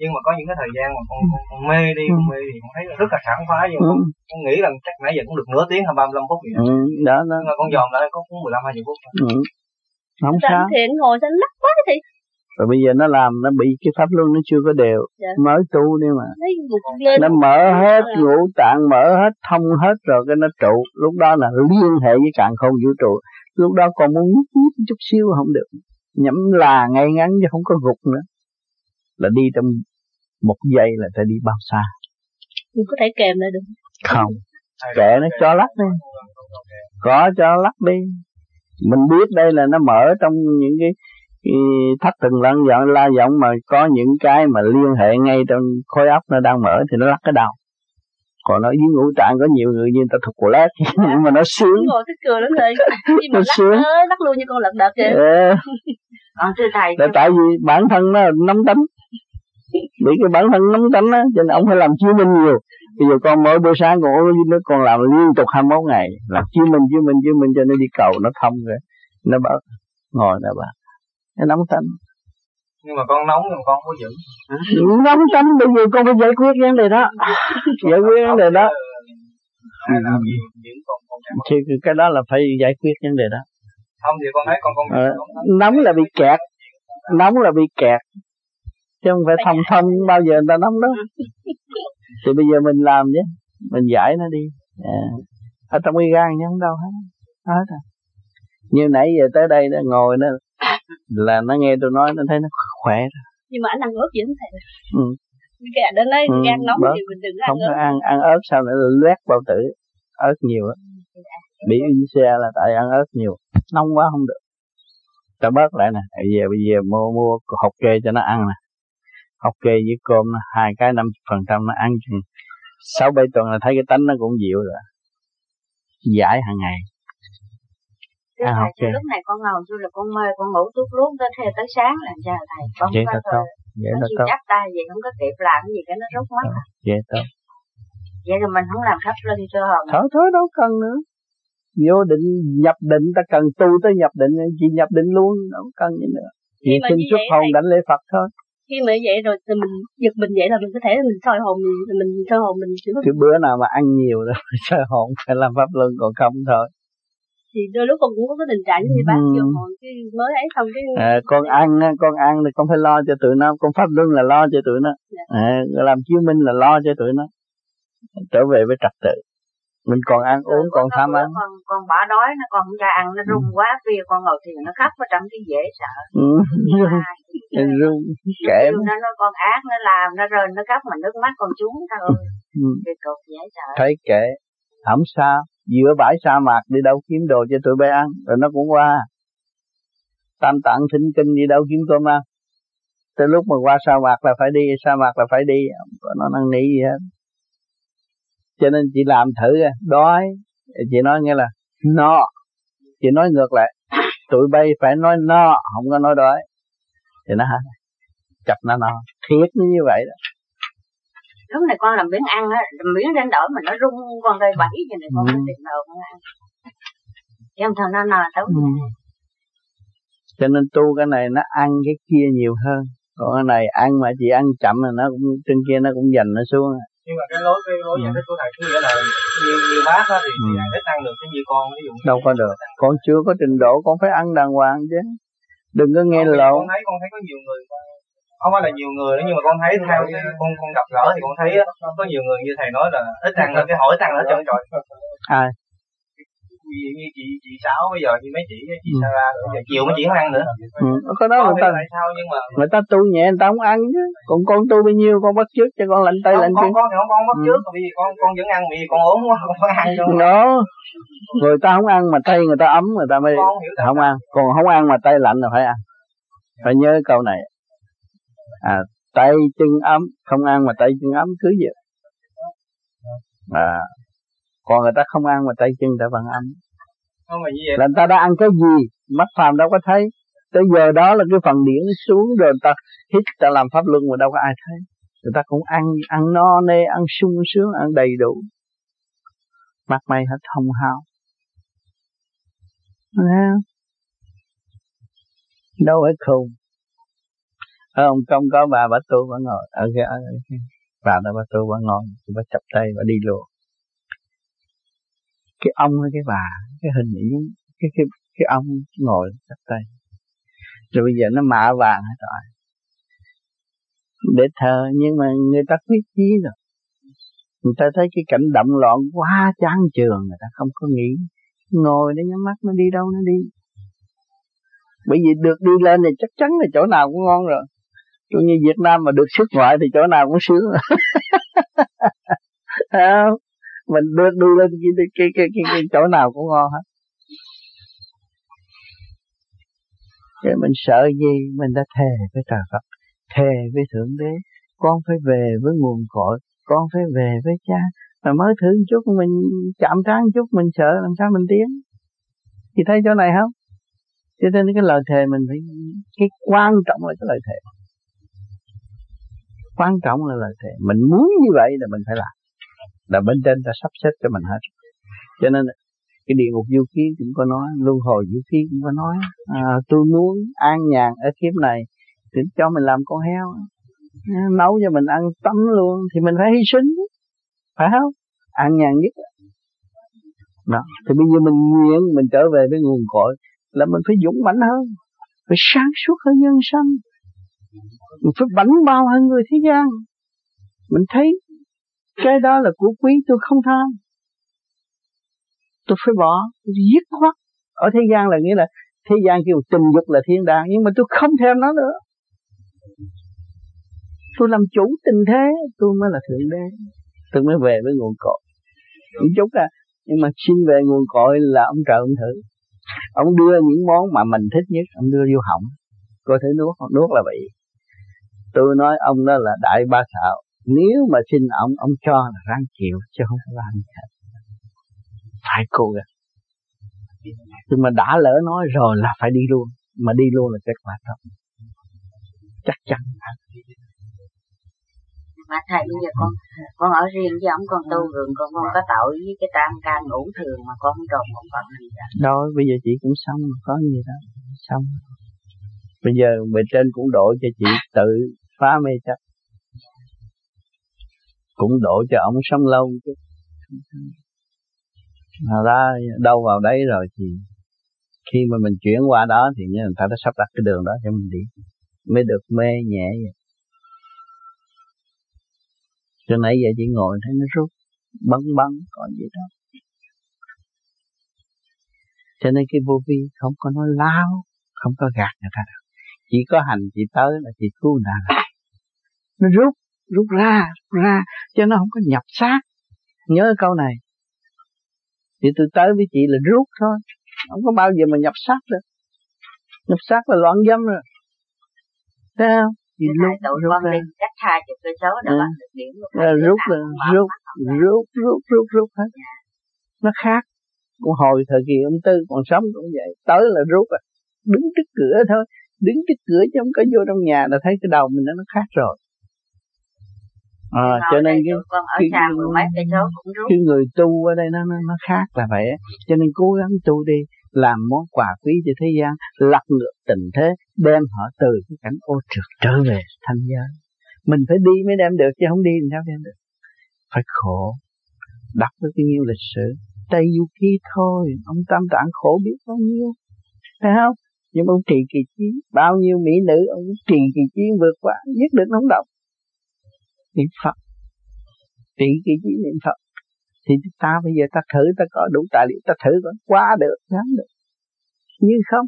nhưng mà có những cái thời gian mà con, con, con mê đi con mê thì con thấy rất là sảng khoái nhưng con, con nghĩ là chắc nãy giờ cũng được nửa tiếng hay ba mươi lăm phút vậy ừ. đó, đó. nhưng mà con dòm lại có cũng mười lăm hai chục phút ừ. không sao thiện ngồi sao lắc quá thì rồi bây giờ nó làm nó bị cái pháp luân nó chưa có đều. Dạ. mới tu đi mà. Nó mở hết ngũ tạng mở hết thông hết rồi cái nó trụ. Lúc đó là liên hệ với càng không vũ trụ. Lúc đó còn muốn nhúc nhích chút xíu không được. Nhắm là ngay ngắn chứ không có gục nữa. Là đi trong một giây là phải đi bao xa. Mình có thể kèm lại được. Không. Kệ nó cho lắc đi. Có cho lắc đi. Mình biết đây là nó mở trong những cái thắt từng lăn giọng la giọng mà có những cái mà liên hệ ngay trong khối óc nó đang mở thì nó lắc cái đầu. Còn nó dưới ngũ tạng có nhiều người như ta thuộc của lát nhưng mà nó sướng. Ngồi thích cười lắm rồi nó sướng. lắc luôn như con lật đật vậy à. còn thưa thầy. Là tại vì bản thân nó nắm tánh bị cái bản thân nắm tánh á cho nên ông phải làm chiếu minh nhiều. Bây giờ con mỗi buổi sáng con nó còn làm liên tục 21 ngày. Làm chiếu minh chiếu minh chiếu minh cho nó đi cầu nó thông rồi nó bảo ngồi nè bà nó nắm tánh nhưng mà con nóng nhưng con có giữ. Nóng tánh bây giờ con phải giải quyết vấn đề đó. Giải quyết vấn đề đó. thì cái đó là phải giải quyết vấn đề đó. Không thì con thấy con con à, nóng là bị kẹt. Nóng là bị kẹt. Chứ không phải thông thông bao giờ người ta nóng đó. Thì bây giờ mình làm chứ. Mình giải nó đi. À. ở trong cái gan nhắn đâu hết. Hết à như nãy giờ tới đây nó ngồi nó là nó nghe tôi nói nó thấy nó khỏe rồi. Nhưng mà anh ăn ớt gì không thầy ừ. cái anh nói ừ, gan nóng thì mình đừng ăn không ớt. ăn ăn ớt sao nữa loét bao tử ớt nhiều á. Bị xe là tại ăn ớt nhiều. Nóng quá không được. Ta bớt lại nè bây giờ bây giờ mua mua hột kê cho nó ăn nè. Hột kê với cơm hai cái năm phần trăm nó ăn chừng sáu bảy tuần là thấy cái tánh nó cũng dịu rồi. Giải hàng ngày Thế à, thầy, okay. lúc này con ngầu tôi là con mơ con ngủ tuốt lút tới theo tới sáng là sao thầy. Con vậy là tốt vậy nó tốt chắp tay vậy không có kịp làm gì cái nó rút mất à. vậy tốt vậy rồi mình không làm thấp lưng cho hồn thôi thôi đâu cần nữa. Vô định nhập định ta cần tu tới nhập định chỉ nhập định luôn đâu cần gì nữa. Chỉ xin xuất hồn đánh lễ Phật thôi. Khi mà vậy rồi thì mình giật mình vậy là mình có thể mình soi hồn mình mình soi hồn mình chỉ cái bữa nào mà ăn nhiều rồi soi hồn phải làm pháp luân còn không thôi thì đôi lúc con cũng có cái tình trạng như bác ừ. hồi cái mới ấy xong cái à, con ăn con ăn thì con phải lo cho tụi nó con pháp luân là lo cho tụi nó. Dạ. à, làm chiếu minh là lo cho tụi nó. Trở về với trật tự. Mình còn ăn uống còn tham ăn. con con bỏ đói nó còn không cho ăn nó rung ừ. quá phía con ngồi thiền nó khóc ở trong cái dễ sợ. Ừ. rung kệ nó nó con ác nó làm nó rơi nó khóc mà nước mắt còn trúng thôi. Ừ. thì cột dễ sợ. Thấy kệ không sao giữa bãi sa mạc đi đâu kiếm đồ cho tụi bay ăn, rồi nó cũng qua. Tam tạng thính kinh đi đâu kiếm cơm ăn. Tới lúc mà qua sa mạc là phải đi, sa mạc là phải đi có nó năn nỉ gì hết. Cho nên chị làm thử, đói, chị nói nghe là, no. Chị nói ngược lại, tụi bay phải nói no, không có nói đói. Thì nó hả chặt nó no. Thiệt như vậy đó lúc này con làm miếng ăn á miếng lên đỡ mà nó rung con gây bẫy cho nên con ừ. mới tìm đầu con ăn. Không thôi nó no xấu ừ. cho nên tu cái này nó ăn cái kia nhiều hơn. Còn cái này ăn mà chỉ ăn chậm là nó cũng trên kia nó cũng dành nó xuống nhưng mà cái lối cái lối giải thích của thầy có nghĩa là nhiều nhiều bác á thì ừ. ít ăn được cái gì con ví dụ đâu có được. Con chưa có trình độ con phải ăn đàng hoàng chứ. Đừng có nghe lộn. con thấy con thấy có nhiều người không phải là nhiều người nhưng mà con thấy theo cái con con gặp gỡ thì con thấy có nhiều người như thầy nói là ít ăn là cái hỏi tăng ở chân trời. Ai như, như chị chị sáu bây giờ như mấy chị chị ừ. Sarah bây giờ chiều mấy chị không ăn nữa. Ừ. có đó người ta sao nhưng mà người ta tu nhẹ người ta không ăn chứ. Còn con tu bao nhiêu con bắt trước cho con lạnh tay lạnh chân. con thì không con bắt ừ. trước bởi vì con con vẫn ăn vì con ốm quá có ăn cho đó người ta không ăn mà tay người ta ấm người ta mới không ăn. Còn không ăn mà tay lạnh là phải ăn. Phải nhớ câu này à, tay chân ấm không ăn mà tay chân ấm cứ vậy à, còn người ta không ăn mà tay chân ta vẫn ấm. Không mà như vậy. Là người ta đã ăn cái gì mắt phàm đâu có thấy. Tới giờ đó là cái phần điển xuống rồi ta hít ta làm pháp luân mà đâu có ai thấy. Người ta cũng ăn ăn no nê ăn sung sướng ăn đầy đủ. Mặt mày hết thông hao đâu phải khùng ông công có bà bà tu bà ngồi. Ở cái ở cái bà đó bà tu bà ngồi bà chập tay, bà đi luôn cái ông hay cái bà, cái hình ảnh, cái cái cái ông ngồi chập tay. Rồi bây giờ nó mạ vàng hết rồi. Để thờ, nhưng mà người ta quyết chí rồi. Người ta thấy cái cảnh động loạn quá chán trường người ta không có nghĩ. Ngồi để nhắm mắt, nó đi đâu nó đi. Bởi vì được đi lên thì chắc chắn là chỗ nào cũng ngon rồi. Chứ như Việt Nam mà được xuất ngoại thì chỗ nào cũng sướng. Mình đưa đưa lên cái, cái, cái, cái, cái chỗ nào cũng ngon hết. Cái mình sợ gì? Mình đã thề với trời Phật. Thề với thượng đế. Con phải về với nguồn cội. Con phải về với cha. Mà mới thử một chút mình chạm trán chút mình sợ làm sao mình tiến? Thì thấy chỗ này không? Cho nên cái lời thề mình phải cái quan trọng là cái lời thề quan trọng là lời thề. Mình muốn như vậy là mình phải làm. Là bên trên ta sắp xếp cho mình hết. Cho nên cái địa ngục du ký cũng có nói luân hồi du ký cũng có nói à, tôi muốn an nhàn ở kiếp này thì cho mình làm con heo. À, nấu cho mình ăn tắm luôn thì mình phải hy sinh. Phải không? An nhàn nhất. Đó thì bây giờ mình nguyện mình trở về với nguồn cội là mình phải dũng mãnh hơn phải sáng suốt hơn nhân sanh mình phải bảnh bao hơn người thế gian. Mình thấy cái đó là của quý, tôi không tham. Tôi phải bỏ dứt khoát. Ở thế gian là nghĩa là, thế gian kêu tình dục là thiên đàng, nhưng mà tôi không thèm nó nữa. Tôi làm chủ tình thế, tôi mới là thượng đế. Tôi mới về với nguồn cội. Những chút à nhưng mà xin về nguồn cội là ông trời ông thử. Ông đưa những món mà mình thích nhất, ông đưa vô họng Coi thử nuốt nuốt là vậy tôi nói ông đó là đại ba thạo nếu mà xin ông ông cho là ráng chịu chứ không phải làm gì hết phải cố gắng. Nhưng mà đã lỡ nói rồi là phải đi luôn. Mà đi luôn là kết quả tốt. Chắc chắn. Mà thầy bây giờ con con ở riêng với ông con tu rồi con con có tội với cái tam can ngủ thường mà con không trộn không phận gì đó đâu bây giờ chị cũng xong có gì đó. Xong bây giờ bề trên cũng độ cho chị tự phá mê chấp. Cũng độ cho ông sống lâu chứ. Mà ra đâu vào đấy rồi thì khi mà mình chuyển qua đó thì người ta đã sắp đặt cái đường đó cho mình đi. Mới được mê nhẹ vậy. Cho nãy giờ chỉ ngồi thấy nó rút bấn bấn còn gì đó. Cho nên cái vô vi không có nói lao không có gạt người ta đâu chỉ có hành chỉ tới là chỉ cứu lại nó rút rút ra rút ra cho nó không có nhập xác. Nhớ câu này. Thì tôi tới với chị là rút thôi. Không có bao giờ mà nhập xác được. Nhập xác là loạn dâm rồi. Thấy không? Thì lúc con đi cách hai chục cây số để bắt được điểm rút là rút rút rút rút rút hết. Nó khác. Còn hồi thời kỳ ông tư còn sống cũng vậy. Tới là rút à đứng trước cửa thôi đứng trước cửa chứ không có vô trong nhà là thấy cái đầu mình nó khác rồi. À, cho nên cái cái, cái, cái người tu ở đây nó nó, nó khác là vậy cho nên cố gắng tu đi làm món quà quý cho thế gian lật ngược tình thế đem họ từ cái cảnh ô trượt trở về thanh giới. Mình phải đi mới đem được chứ không đi thì sao đem được. Phải khổ đọc với cái nhiêu lịch sử. Tây Du Ký thôi ông Tam Tạng khổ biết bao nhiêu. Thấy không nhưng ông trì kỳ chiến bao nhiêu mỹ nữ ông trì kỳ chiến vượt qua nhất định không động niệm Phật trì kỳ chiến niệm Phật. Thì ta bây giờ ta thử ta có đủ tài liệu ta thử có quá được dám được. Như không?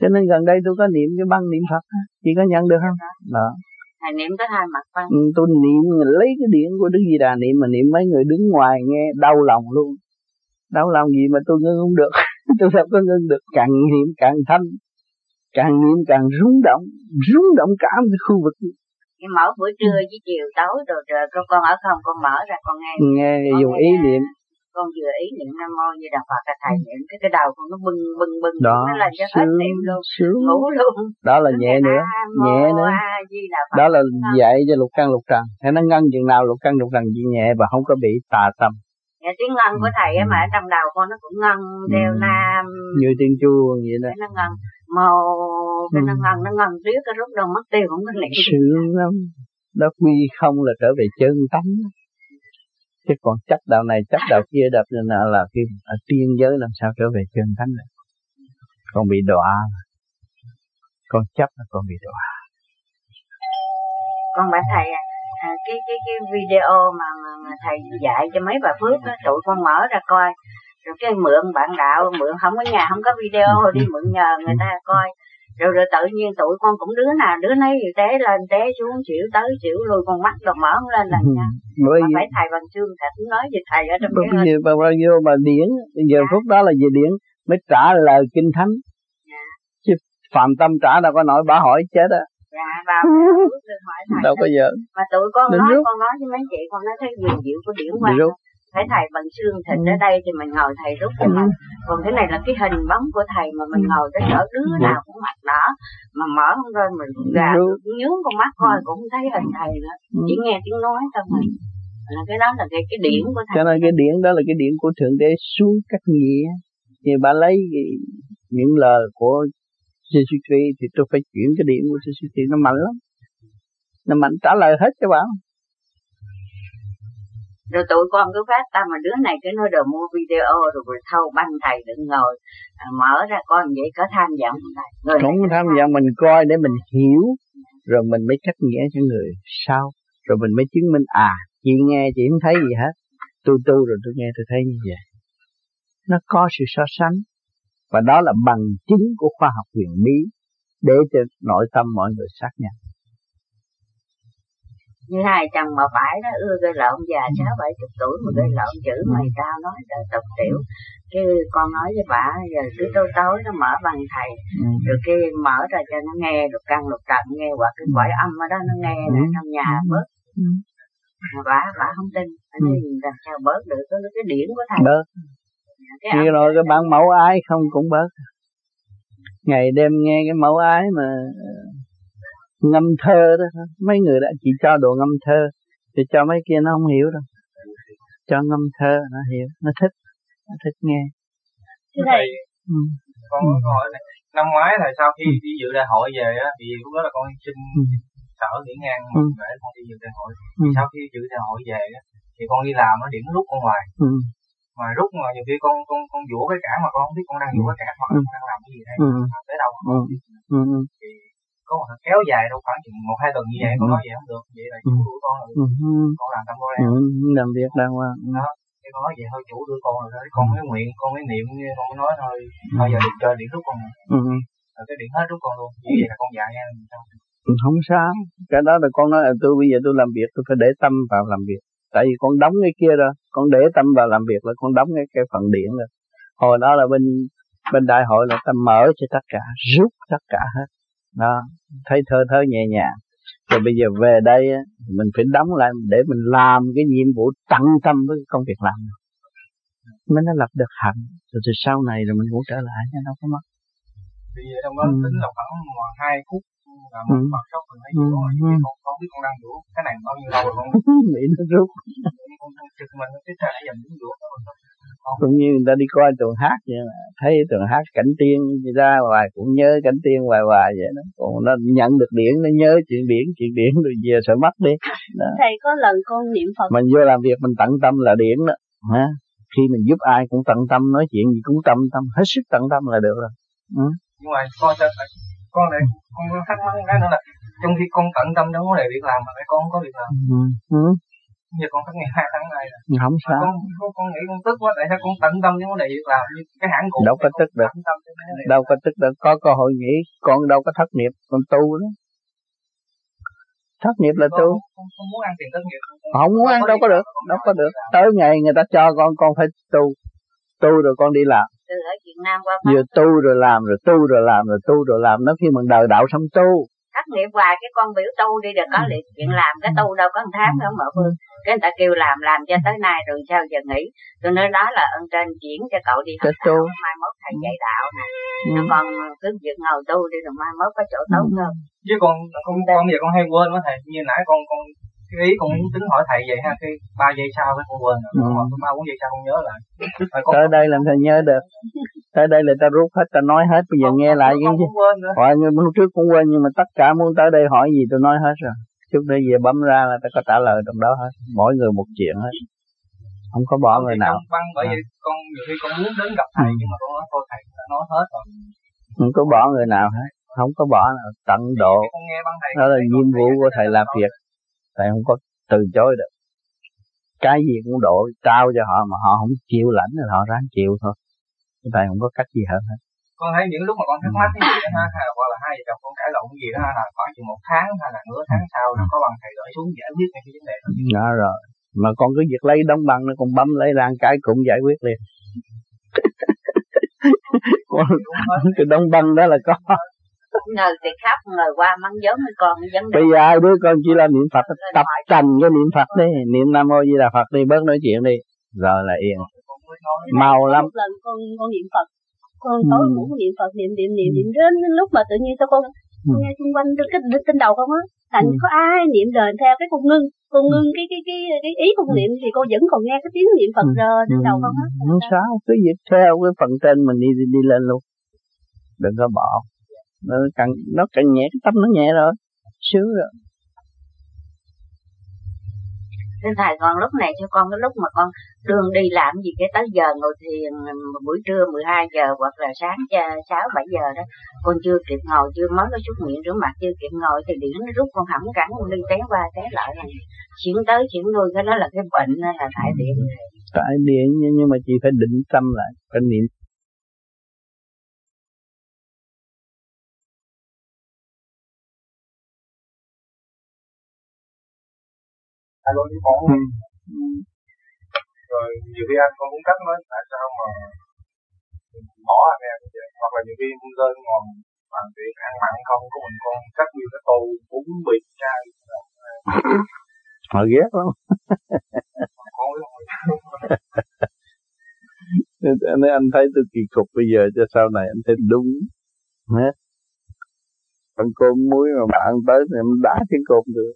Cho nên gần đây tôi có niệm cái băng niệm Phật chị có nhận được không? Đó Thầy niệm có hai mặt băng. Ừ, tôi niệm lấy cái điện của Đức Di Đà niệm mà niệm mấy người đứng ngoài nghe đau lòng luôn. Đau lòng gì mà tôi ngưng không được tôi sao có ngưng được. Càng niệm càng thanh càng niệm càng rung động rung động cả một cái khu vực. Cái mở buổi trưa với chiều tối rồi rồi con con ở không con mở ra con nghe. Nghe con dùng nghe, ý niệm. Con vừa ý niệm nam mô như đà phật là thầy niệm cái cái đầu con nó bưng bưng bưng đó nó lên cho hết niệm luôn sướng. ngủ luôn. Đó là nhẹ nữa nhẹ nữa. Đó là dạy cho lục căn lục trần. Thế nó ngăn chừng nào lục căn lục trần chỉ nhẹ và không có bị tà tâm Dạ, tiếng ngân của thầy á mà ở trong đầu con nó cũng ngân đeo ừ. nam. Như tiếng chuông vậy đó. Nó ngân màu cái ừ. nó ngân nó ngân riết cái rút đâu mất tiêu không có niệm sướng lắm. Đó quy không là trở về chân tánh. Chứ còn chấp đạo này chấp đạo kia đập nên là, là cái ở tiên giới làm sao trở về chân tánh này còn bị đọa. Con chấp là con bị đọa. Con bảo thầy à, à, cái cái cái video mà, mà, mà thầy dạy cho mấy bà phước đó, tụi con mở ra coi. Rồi cái mượn bạn đạo mượn không có nhà không có video đi mượn nhờ người ta coi. Rồi rồi tự nhiên tụi con cũng đứa nào đứa nấy té lên té xuống chịu tới chịu lui con mắt đồ mở không lên là nha bởi mà phải thầy bằng chương thầy cũng nói về thầy ở trong cái gì bao nhiêu mà điển giờ yeah. phút đó là về điển mới trả lời kinh thánh. Yeah. phạm tâm trả đâu có nổi bà hỏi chết á dạ vào hỏi thầy đâu có giờ mà tụi con Đừng nói rút. con nói với mấy chị con nói thấy dường dịu của điển quan thấy thầy bằng xương thịt ừ. ở đây thì mình ngồi thầy rút cho ừ. mình còn thế này là cái hình bóng của thầy mà mình ừ. ngồi tới chỗ đứa ừ. nào cũng mặt đỏ mà mở không ra mình gà nhướng con mắt coi cũng không thấy hình thầy nữa ừ. chỉ nghe tiếng nói thôi mình là cái đó là cái cái điển của thầy cho nên cái điển đó là cái điển của thượng đế xuống các nghĩa thì bà lấy những lời của Jesus Christ thì tôi phải chuyển cái điện của Jesus Christ nó mạnh lắm. Nó mạnh trả lời hết cho bạn. Rồi tụi con cứ phát tâm mà đứa này cái nó đồ mua video rồi, rồi thâu băng thầy đừng ngồi à, mở ra con vậy có tham vọng người không tham vọng mình coi để mình hiểu rồi mình mới cách nghĩa cho người sau. Rồi mình mới chứng minh à chị nghe chị không thấy gì hết. Tôi tu rồi tôi nghe tôi thấy như vậy. Nó có sự so sánh và đó là bằng chứng của khoa học huyền bí để cho nội tâm mọi người xác nhận. Như hai chồng mà phải đó ưa gây lộn già sáu bảy chục tuổi mà gây lộn chữ mày cao nói đỡ tục tiểu. Cái con nói với bà giờ cứ tối tối nó mở bằng thầy ừ. rồi kia mở ra cho nó nghe được căn lục trần nghe hoặc cái quải âm ở đó nó nghe ừ. trong nhà bớt. Ừ. mà bà bà không tin. Anh ừ. làm sao bớt được? Cái, cái điển của thầy. Bớt như rồi cái bản mẫu ái không cũng bớt ngày đêm nghe cái mẫu ái mà ngâm thơ đó mấy người đã chỉ cho đồ ngâm thơ thì cho mấy kia nó không hiểu đâu cho ngâm thơ nó hiểu nó thích nó thích nghe thầy ừ. con ừ. hỏi này năm ngoái là sau khi ừ. đi dự đại hội về á thì lúc đó là con xin ừ. sở điển ngang ừ. để con đi dự đại hội ừ. sau khi dự đại hội về á thì con đi làm nó điểm rút con ngoài ừ. Mà rút mà nhiều khi con con con vỗ cái cả mà con không biết con đang vỗ cái cả mà con đang làm cái gì đấy ừ. tới đâu ừ. Ừ. thì có một kéo dài đâu khoảng chừng một hai tuần như vậy con nói vậy không được. Vậy là chủ của con rồi. Con làm tâm con ừ. làm việc đang qua đó. Cái con nói vậy thôi chủ đưa con rồi đấy con mới nguyện con mới niệm con mới nói thôi. Bây giờ được chơi điện rút con rồi. Cái điện hết rút con luôn. Như vậy là con dạy nha không sao. Cái đó là con nói là tôi bây giờ tôi làm việc tôi phải để tâm vào làm việc tại vì con đóng cái kia rồi con để tâm vào làm việc là con đóng cái cái phần điện rồi hồi đó là bên bên đại hội là ta mở cho tất cả rút tất cả hết. Đó, thấy thơ thơ nhẹ nhàng. Rồi bây giờ về đây mình phải đóng lại để mình làm cái nhiệm vụ tận tâm với công việc làm. Mới nó lập được hạnh. Rồi từ sau này rồi mình cũng trở lại nha đâu có mất. Thì trong đó ừ. tính là khoảng hai phút ừ. mặt sốc mình thấy rồi con không biết con đang rủ cái này bao nhiêu lâu rồi con bị nó rút. Con trực mình cái trái dầm đúng rủ cũng như người ta đi coi tuần hát vậy mà thấy tuần hát cảnh tiên ra hoài cũng nhớ cảnh tiên hoài hoài vậy đó. Còn nó nhận được điển nó nhớ chuyện điển chuyện điển rồi về sợ mất đi. Đó. thầy có lần con niệm phật. Mình vô làm việc mình tận tâm là điển đó. Ha khi mình giúp ai cũng tận tâm nói chuyện gì cũng tâm tâm hết sức tận tâm là được rồi. Ừ. nhưng mà con con này con thắc mắc cái nữa là trong khi con tận tâm trong vấn đề việc làm mà cái con không có việc làm. Ừ. Ừ. Giờ con thất nghiệp hai tháng này rồi không sao. con, con, con nghĩ con tức quá tại sao con tận tâm những vấn đề việc làm như cái hãng cũ? Đâu có tức được. đâu có tức được. Có cơ hội nghĩ con đâu có thất nghiệp con tu đó. Thất nghiệp là tu. không, không muốn ăn tiền thất nghiệp. Không muốn ăn đâu có được đâu có được. tới ngày người ta cho con con phải tu. Tu rồi con đi làm từ ở Việt Nam qua vừa tu rồi làm rồi tu rồi làm rồi tu rồi làm. Nó khi mình đời đạo xong tu. Thất nghiệp hoài cái con biểu tu đi được có ừ. liệt chuyện làm. Cái tu đâu có một tháng nữa mở phương cái người ta kêu làm làm cho tới nay rồi sao giờ nghỉ? Tôi nói đó là ơn trên chuyển cho cậu đi học tu. Mai mốt thầy dạy đạo nè. Ừ. con cứ việc ngồi tu đi rồi mai mốt có chỗ tốt ừ. hơn. Chứ còn con con giờ con hay quên quá thầy. Như nãy con con cái ý con tính hỏi thầy vậy ha cái ba giây sau cái con quên rồi ừ. ba bốn giây sau con nhớ lại. Tới đây làm sao nhớ được? Tới đây là ta rút hết ta nói hết bây giờ con, nghe con, lại cái gì hỏi lúc trước cũng quên nhưng mà tất cả muốn tới đây hỏi gì tôi nói hết rồi. Chút nữa về bấm ra là ta có trả lời trong đó hết mỗi người một chuyện hết. Không có bỏ con người nào. băng bởi à. vì con nhiều khi con muốn đến gặp thầy ừ. nhưng mà con nói thôi thầy đã nói hết rồi. Không có bỏ người nào hết không có bỏ nào tận độ. đó là nhiệm vụ của thầy làm việc thầy không có từ chối được. Cái gì cũng độ trao cho họ mà họ không chịu lãnh thì họ ráng chịu thôi. Thầy không có cách gì hơn hết. Con thấy những lúc mà con thắc mắc cái gì đó ha hay là hoặc là hai vợ chồng con cãi lộn gì đó là khoảng chừng một tháng hay là nửa tháng sau nó có bằng thầy gửi xuống giải quyết cái vấn đề đó. Đó rồi. Mà con cứ việc lấy đóng băng nó còn bấm lấy rang cái cũng giải quyết liền. Cái đóng băng đó là có ngờ thì khóc ngờ qua mắng giống với con vấn bây giờ đứa con chỉ là niệm phật tập thành cái niệm phật đi niệm nam mô di đà phật đi bớt nói chuyện đi. Rồi là yên. Mau lắm. lần con con niệm phật. Con tối ừ. cũng niệm phật niệm niệm niệm niệm đến lúc mà tự nhiên sao con ừ. nghe xung quanh cái trên đầu con á thành ừ. có ai niệm lời theo cái con ngưng? Con ngưng cái cái cái cái ý con niệm thì con vẫn còn nghe cái tiếng niệm phật rờ trên đầu con á. Không sao cứ việc theo cái phần trên mình đi đi, đi lên luôn. Đừng có bỏ nó càng nó càng nhẹ cái tâm nó nhẹ rồi. Sướng rồi. Thưa thầy con lúc này cho con cái lúc mà con đường đi làm gì cái tới giờ ngồi thiền buổi trưa 12 giờ hoặc là sáng 6 7 giờ đó con chưa kịp ngồi chưa mới có chút miệng rửa mặt chưa kịp ngồi thì điện nó rút con hẳn cẳng con đi té qua té lại. Này chuyển tới chuyển lui cái đó là cái bệnh hay là tại điện? Tại điện nhưng mà chị phải định tâm lại phải niệm luôn với con ừ. rồi nhiều khi anh con cũng cắt nói tại sao mà bỏ anh em vậy? Hoặc là nhiều khi lên ngồi bằng việc ăn mặn không có mình con cắt nguyên cái tô bún bì chai họ ghét lắm. Nên anh thấy tôi kỳ cục bây giờ cho sau này anh thấy đúng. Hết ăn cơm muối mà bạn tới thì em đá cái cơm được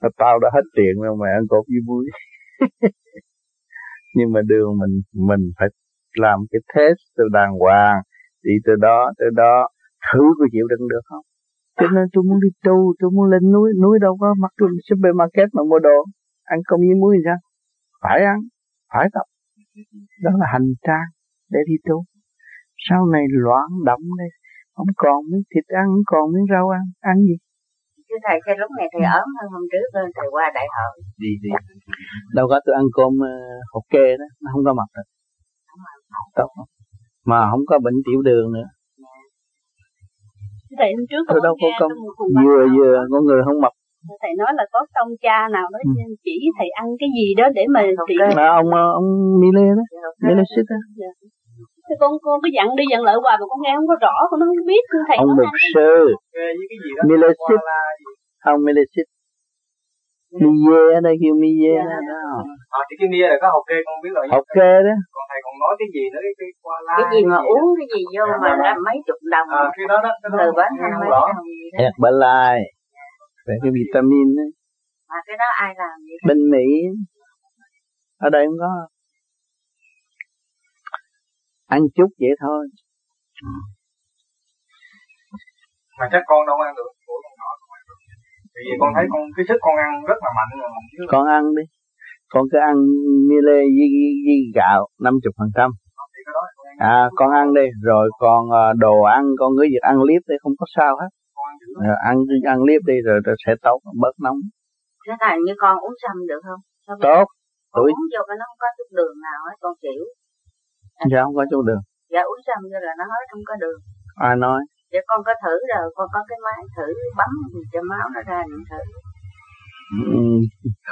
Ờ, tao đã hết tiền rồi mày ăn cột với muối nhưng mà đường mình mình phải làm cái test từ đàng hoàng, đi từ đó tới đó, thử có chịu đựng được không? Cho nên tôi muốn đi tu, tôi muốn lên núi núi đâu có, mặc supermarket mà mua đồ, ăn công với muối sao? Phải ăn, phải tập. Đó là hành trang để đi tu. Sau này loạn động đây không còn miếng thịt ăn, không còn miếng rau ăn ăn gì? Chứ thầy cái lúc này thầy ốm hơn hôm trước hơn thầy qua đại hội. Đi đi. Đâu có tôi ăn cơm uh, hột kê đó nó không có mập được tốt. Mà không có bệnh tiểu đường nữa. Thầy hôm trước tôi đâu có công vừa vừa con người không mập. Thầy nói là có công cha nào đó ừ. chỉ thầy ăn cái gì đó để mà trị mà ông ờ, ông Mile đó Mile Xích đó dạ. Thế con con cứ dặn đi dặn lại hoài mà con nghe không có rõ con không biết thầy ông mục sư. Milesit không Milesit Miye ở đây kêu Miye đó đó. À thì cái Miye là có học kê con biết rồi học kê đó. Còn thầy còn nói cái gì nữa cái, cái qua la cái gì mà uống cái gì vô mà là mấy chục đồng? À, cái đó đó từ bến hai mấy đồng hạt bả lai. Về cái vitamin đó. Mà cái đó ai làm vậy? Bên Mỹ. Ở đây không có ăn chút vậy thôi. Mà chắc con đâu ăn được. Của con nhỏ không ăn được. Vì con thấy con cái sức con ăn rất là mạnh rồi con ăn đi. Con cứ ăn lê với, với gạo năm chục phần trăm. À con ăn đi. Rồi còn ờ, đồ ăn con cứ việc ăn liếp đi không có sao hết. Rồi ăn ăn liếp đi rồi, rồi sẽ tốt bớt nóng. Thế thành như con uống sâm được không? Tốt. tuổi uống vô cái nó không có chút đường nào hết con chịu dạ. Không có chút đường. Dạ uống xong như là nó hết không có đường. Ai nói? Dạ con có thử rồi con có cái máy thử bấm cho máu nó ra những thử. Ừ,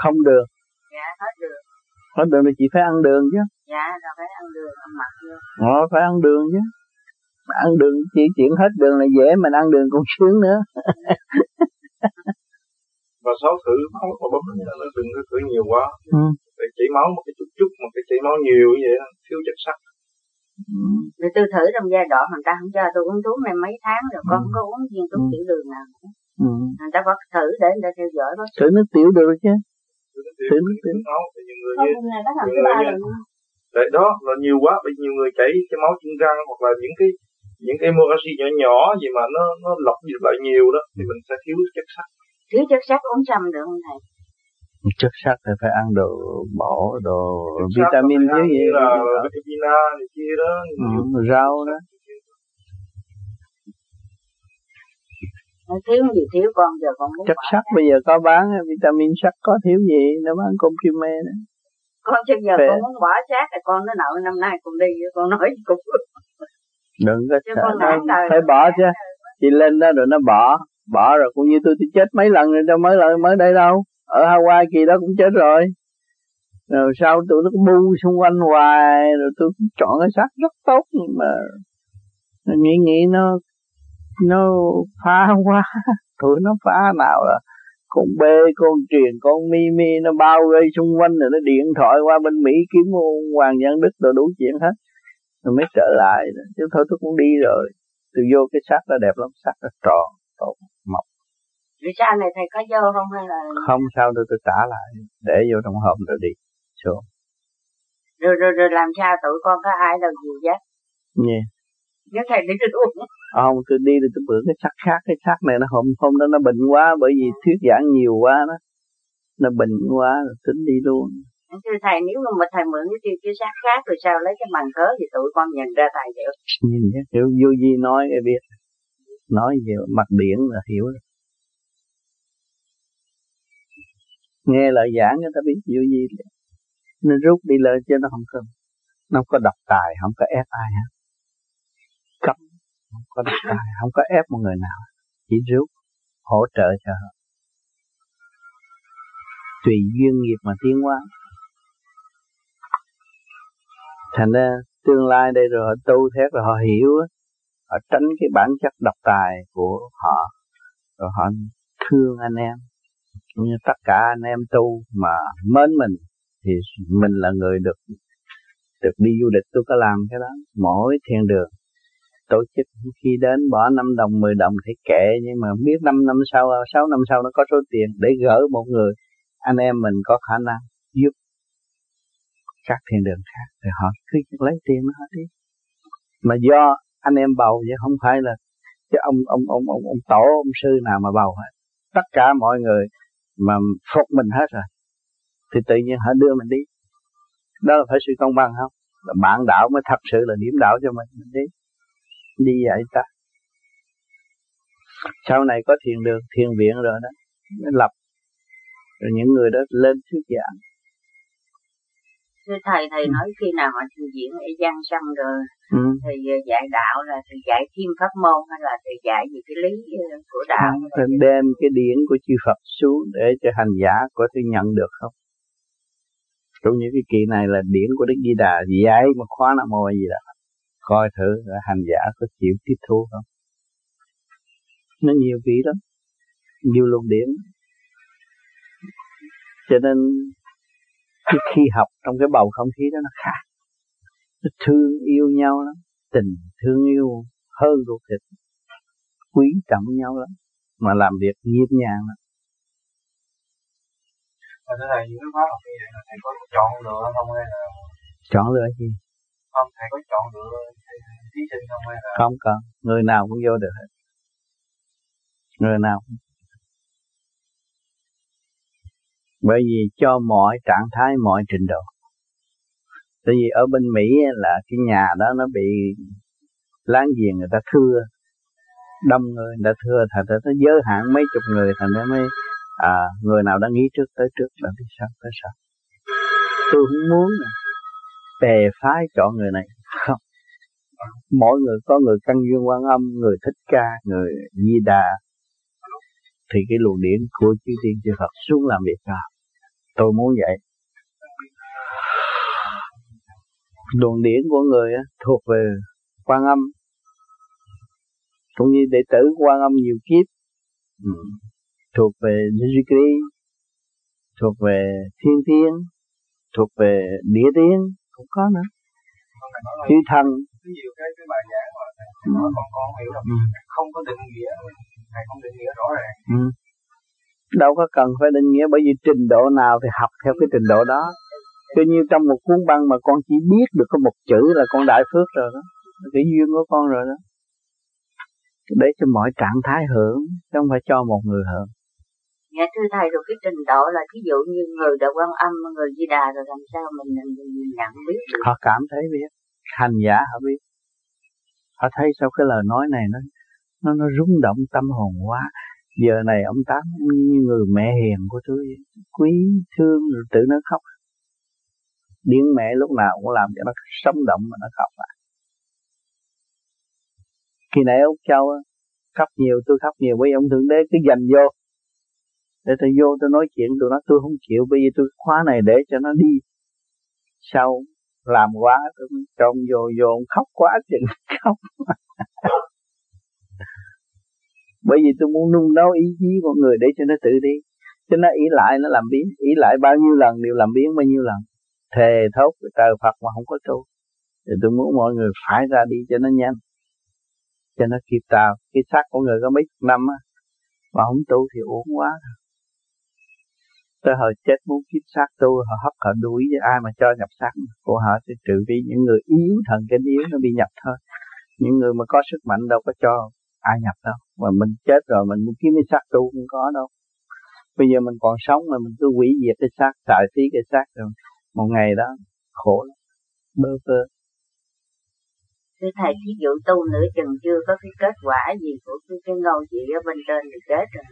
không được. Dạ hết đường. Hết đường thì chị phải ăn đường chứ. Dạ rồi phải ăn đường ăn mặt vô. Ờ phải ăn đường chứ. Mà ăn đường chỉ chuyện hết đường là dễ mình ăn đường còn sướng nữa. Và sáu thử máu mà bấm nó đừng có thử nhiều quá. Ừ. chảy máu một cái chút chút một cái chảy máu nhiều như vậy thiếu chất sắt rồi tôi thử trong giai đoạn người ta không cho tôi uống thuốc này mấy tháng rồi con không có uống viên thuốc tiểu đường nào ừ. người ta bắt thử để người ta theo dõi bác thử nước tiểu được chứ. Thử nước tiểu máu thì nhiều người như Đấy, đó là nhiều quá bởi nhiều người chảy cái máu chân răng hoặc là những cái những cái moraxi nhỏ nhỏ gì mà nó nó lọc lại nhiều đó thì mình sẽ thiếu chất sắt. Thiếu chất sắt uống chăm được không thầy chất sắt thì phải ăn đồ bổ đồ chất vitamin thiếu gì. là vitamin A này kia đó ừ, rau đó. thiếu gì thiếu con giờ con muốn chất sắt bây giờ có bán vitamin sắt có thiếu gì nó bán comprimé đó. Con trước giờ Về. con muốn bỏ sát thì con nó nợ năm nay con đi con nói cũng đừng có sợ phải bỏ chứ. chị lên đó rồi nó bỏ bỏ rồi cũng như tôi tôi chết mấy lần rồi đâu mới lần mới đây đâu ở Hawaii kỳ đó cũng chết rồi. Rồi sau tụi nó bu xung quanh hoài, rồi tôi cũng chọn cái xác rất tốt, nhưng mà nghĩ nghĩ nó nó phá quá. Tụi nó phá nào là con bê, con truyền, con mi mi, nó bao vây xung quanh rồi nó điện thoại qua bên mỹ kiếm hoàng nhân đức rồi đủ chuyện hết. Rồi mới trở lại. Chứ thôi tôi cũng đi rồi. Tôi vô cái xác nó đẹp lắm, xác nó tròn, tốt. Vì sao này thầy có vô không hay là không sao đâu tôi trả lại. Để vô trong hộp rồi đi. Xuống rồi, rồi rồi làm sao tụi con có ai đâu gì chứ yeah. nếu thầy đi được uống. Không tôi đi thì tôi bữa cái xác khác cái xác này nó hôm hôm đó nó bệnh quá bởi vì thuyết giảng nhiều quá đó. Nó bệnh quá rồi tính đi luôn. Thưa thầy nếu mà thầy mượn cái kia cái xác khác rồi sao lấy cái bằng cớ thì tụi con nhận ra thầy được nhìn nhé hiểu vô gì nói cái biết. Nói gì mặt biển là hiểu rồi nghe lời giảng người ta biết nhiều gì. Nên rút đi lên cho nó không cần nó không có độc tài, không có ép ai hết. Cấp không có độc tài, không có ép một người nào. Chỉ rút, hỗ trợ cho họ. Tùy duyên nghiệp mà tiến hóa. Thành ra tương lai đây rồi họ tu thế rồi họ hiểu họ tránh cái bản chất độc tài của họ, rồi họ thương anh em như tất cả anh em tu mà mến mình, thì mình là người được được đi du lịch. Tôi có làm cái đó mỗi thiên đường. Tổ chức khi đến bỏ 5 đồng 10 đồng thì kệ, nhưng mà biết 5 năm sau 6 năm sau nó có số tiền để gỡ một người. Anh em mình có khả năng giúp các thiên đường khác thì họ cứ lấy tiền nó đi. Mà do anh em bầu chứ không phải là cái ông ông ông ông ông tổ, ông sư nào mà bầu hết tất cả mọi người mà phục mình hết rồi, thì tự nhiên họ đưa mình đi. Đó là phải sự công bằng không? Là bạn đạo mới thật sự là điểm đạo cho mình. Mình đi. Đi vậy ta. Sau này có thiền đường, thiền viện rồi đó, mới lập. Rồi những người đó lên thuyết giảng thưa thầy thầy nói khi nào họ thiền viện ở gian xong rồi ừ. thì ờ, dạy đạo là thì dạy thêm pháp môn hay là thì dạy về cái lý ờ, của đạo không, đem cái điển của chư Phật xuống để cho hành giả có thể nhận được không? Trong những cái kỳ này là điển của Đức Di Đà dạy một khóa nam mô gì đó coi thử hành giả có chịu tiếp thu không? Nó nhiều vị lắm nhiều luồng điển. Cho nên cái khi học trong cái bầu không khí đó nó khác. Nó thương yêu nhau lắm tình thương yêu hơn ruột thịt quý trọng nhau lắm mà làm việc nhịp nhàng lắm. Và thế này những cái khóa học như vậy là thầy có chọn lựa không hay là chọn lựa gì? Không thầy có chọn lựa thí sinh không hay là không cần người nào cũng vô được hết. Người nào cũng bởi vì cho mọi trạng thái, mọi trình độ. Tại vì ở bên Mỹ là cái nhà đó nó bị láng giềng người ta thưa, đông người người ta thưa, thành ra nó giới hạn mấy chục người, thành ra mới à người nào đã nghĩ trước tới trước là đi sau tới sau tôi không muốn bè phái chọn người này. Không. Mỗi người có người căn duyên quan âm, người thích ca, người di đà thì cái luồng điển của chư tiên chư Phật xuống làm việc nào tôi muốn vậy luồng điển của người thuộc về quan âm cũng như đệ tử quan âm nhiều kiếp ừ. thuộc về Nijikri thuộc về thiên tiên thuộc về địa tiên cũng có nữa chư thần nhiều cái cái bài giảng mà ừ. con con hiểu là ừ. không có định nghĩa thầy không định nghĩa rõ ràng ừ. đâu có cần phải định nghĩa bởi vì trình độ nào thì học theo cái trình độ đó cứ như trong một cuốn băng mà con chỉ biết được có một chữ là con đại phước rồi đó cái duyên của con rồi đó để cho mọi trạng thái hưởng chứ không phải cho một người hưởng Dạ thưa thầy rồi cái trình độ là ví dụ như người đã quan âm, người di đà rồi làm sao mình, mình, mình nhận biết được. Họ cảm thấy biết, hành giả họ biết. Họ thấy sau cái lời nói này nó nó nó rung động tâm hồn quá. Giờ này ông Tám như người mẹ hiền của tôi, quý thương rồi tự nó khóc. Điên mẹ lúc nào cũng làm cho nó sống động mà nó khóc lại. Khi nãy ông Châu khóc nhiều tôi khóc nhiều bởi ông Thượng Đế cứ dành vô để tôi vô tôi nói chuyện tôi nói tôi không chịu bây giờ tôi khóa này để cho nó đi sau làm quá tôi trông vô vô khóc quá chừng khóc bởi vì tôi muốn nung nấu ý chí của người để cho nó tự đi. Cho nó ý lại nó làm biến. Ý lại bao nhiêu lần đều làm biến bao nhiêu lần. Thề thốt trời Phật mà không có tu. Thì tôi muốn mọi người phải ra đi cho nó nhanh. Cho nó kịp tàu, cái xác của người có mấy chục năm á mà không tu thì uổng quá. Tới hồi chết muốn kiếp xác tu họ hấp họ đuổi với ai mà cho nhập xác. Của họ thì trừ đi những người yếu thần kinh yếu nó bị nhập thôi. Những người mà có sức mạnh đâu có cho ai nhập đâu mà mình chết rồi mình muốn kiếm cái xác tu không có đâu bây giờ mình còn sống mà mình cứ quỷ diệt cái xác xài phí cái xác rồi một ngày đó khổ lắm bơ vơ Thưa Thầy, thí dụ tu nửa chừng chưa có cái kết quả gì của cái, cái ngôi gì ở bên trên thì chết rồi.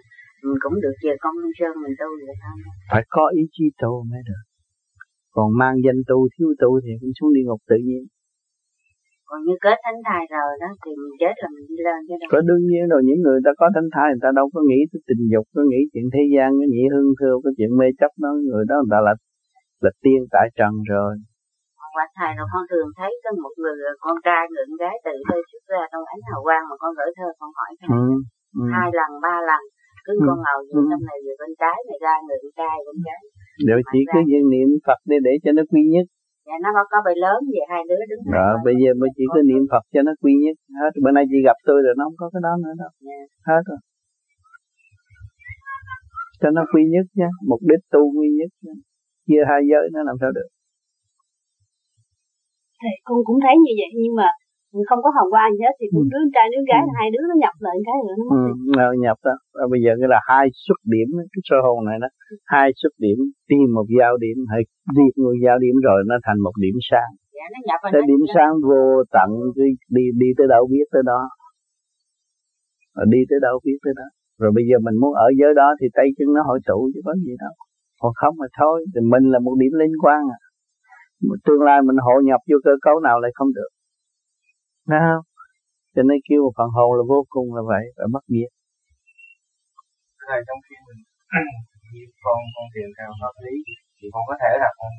Mình cũng được về công an sơn mình tu vậy thôi. Phải có ý chí tu mới được. Còn mang danh tu, thiếu tu thì cũng xuống địa ngục tự nhiên. Còn như kết thánh thai rồi đó thì mình chết là mình đi lên chứ đâu. Có đương nhiên rồi những người ta có thánh thai người ta đâu có nghĩ tới tình dục, có nghĩ chuyện thế gian, có nghĩ hương thưa, có chuyện mê chấp đó, người đó người ta là là tiên tại trần rồi quả thầy rồi con thường thấy có một người con trai người con gái tự hơi xuất ra trong ánh hào quang mà con gửi thơ con hỏi thầy ừ, ừ. hai lần ba lần cứ ừ, con ngầu về ừ. trong này về bên trái này ra người con trai bên trái rồi chỉ cứ dân niệm Phật đi để cho nó quy nhất dạ nó có bầy lớn về hai đứa đứng rồi bây giờ mới chỉ cứ niệm Phật cho nó quy nhất hết bữa nay chị gặp tôi rồi nó không có cái đó nữa đâu. Dạ. hết rồi cho nó quy nhất nha mục đích tu quy nhất nha. chia hai giới nó làm sao được thì con cũng thấy như vậy nhưng mà không có hồng quang gì hết thì cũng ừ. đứa trai đứa gái ừ. hai đứa nó nhập lại cái nữa nó ừ, nhập đó. À, bây giờ cái là hai xuất điểm cái sơ hồn này đó. Hai xuất điểm tìm một giao điểm hay đi một giao điểm rồi nó thành một điểm sáng. Dạ, nó nhập cái điểm sáng vô tận đi, đi đi tới đâu biết tới đó. Rồi đi tới đâu biết tới đó. Rồi bây giờ mình muốn ở giới đó thì tay chân nó hội tụ chứ có gì đâu. Còn không mà thôi thì mình là một điểm liên quan à. Tương lai mình hội nhập vô cơ cấu nào lại không được Không? Cho nên kêu một phần hồn là vô cùng là vậy, phải mất nghiệp. Thầy trong khi mình con con tìm theo pháp lý thì con có thể là con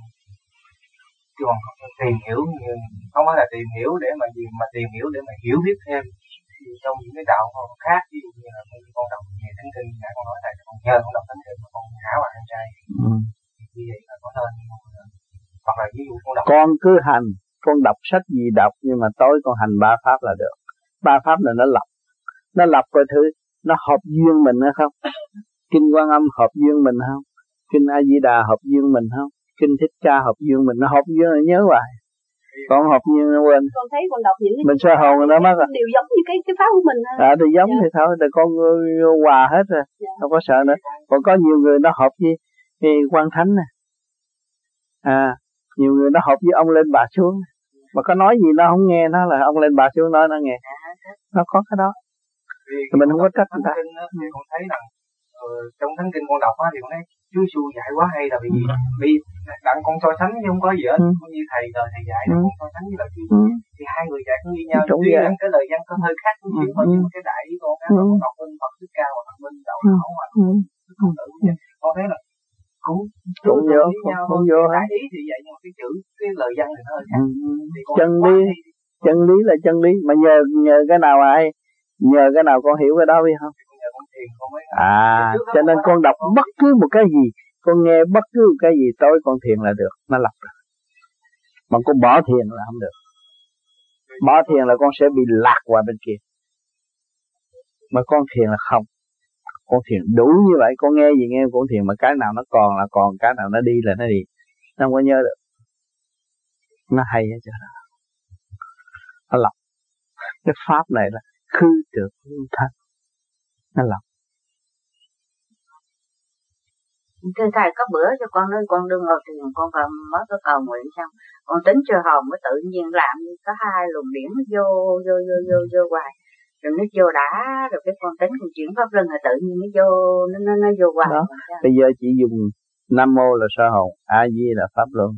còn tìm hiểu không phải là tìm hiểu để mà gì mà tìm hiểu để mà hiểu biết thêm trong những cái đạo khác ví dụ như là con đọc về thánh kinh nãy con nói thầy con nhờ con đọc thánh kinh mà con há vào ăn chay ừ. như vậy là có nên hoặc là ví dụ con đọc con cứ hành con đọc sách gì đọc nhưng mà tối con hành ba pháp là được. Ba pháp là nó lập. Nó lập coi thứ nó hợp duyên mình hay không? Kinh quan âm hợp duyên mình không? Kinh a di đà hợp duyên mình không? Kinh thích ca hợp duyên mình nó hợp duyên là nhớ hoài. Con hợp duyên nó quên. Con thấy con đọc những mình sơ hồn nó mất rồi đều giống như cái cái pháp của mình à thì giống dạ. thì thôi thì con hòa hết rồi. Dạ. không có sợ nữa. Còn có nhiều người nó hợp với cái quan thánh nè. À nhiều người nó hợp với ông lên bà xuống mà có nói gì nó không nghe nó là ông lên bà xuống nói nó nghe. Nó có cái đó. Thì mình không có trách người ta. Thì con thấy rằng ờ, trong thánh kinh con đọc á thì con thấy Chúa Giêsu dạy quá hay là vì gì vì đặng con so sánh chứ không có gì hết. Ừ. như thầy đời thầy dạy ừ. con so sánh với lời Chúa ừ. thì hai người dạy cũng như nhau. Tuy rằng cái lời văn có hơi khác chút xíu thôi nhưng mà cái đại ý con khác con đọc bên Phật thích cao và bên đạo hảo mà con thấy là cũng cũng vô cũng vô. Hết ý thì vậy nhưng mà cái chữ cái lời văn thì nó hơi khác ừ. chân lý chân lý là chân lý. Mà nhờ nhờ cái nào ai? Nhờ cái nào con hiểu cái đó biết không? À cho nên con đọc bất cứ một cái gì con nghe bất cứ một cái gì tối con thiền là được nó lập được. Mà con bỏ thiền là không được. Bỏ thiền là con sẽ bị lạc qua bên kia. Mà con thiền là không con thiền đủ như vậy, con nghe gì nghe, con thiền mà cái nào nó còn là còn, cái nào nó đi là nó đi. Nó không có nhớ được. Nó hay hết chứ nó lọc cái pháp này là khư được thân nó lọc Thưa thầy, có bữa cho con nói con đương ngồi thiền, con còn mới có cầu nguyện xong, con tính chưa hồn mới tự nhiên làm, có hai luồng điển vô vô vô vô vô hoài rồi nó vô đã rồi cái con tính con chuyển pháp luân là tự nhiên nó vô nó nó, nó vô qua bây giờ chỉ dùng nam mô là sơ hồn a di là pháp luân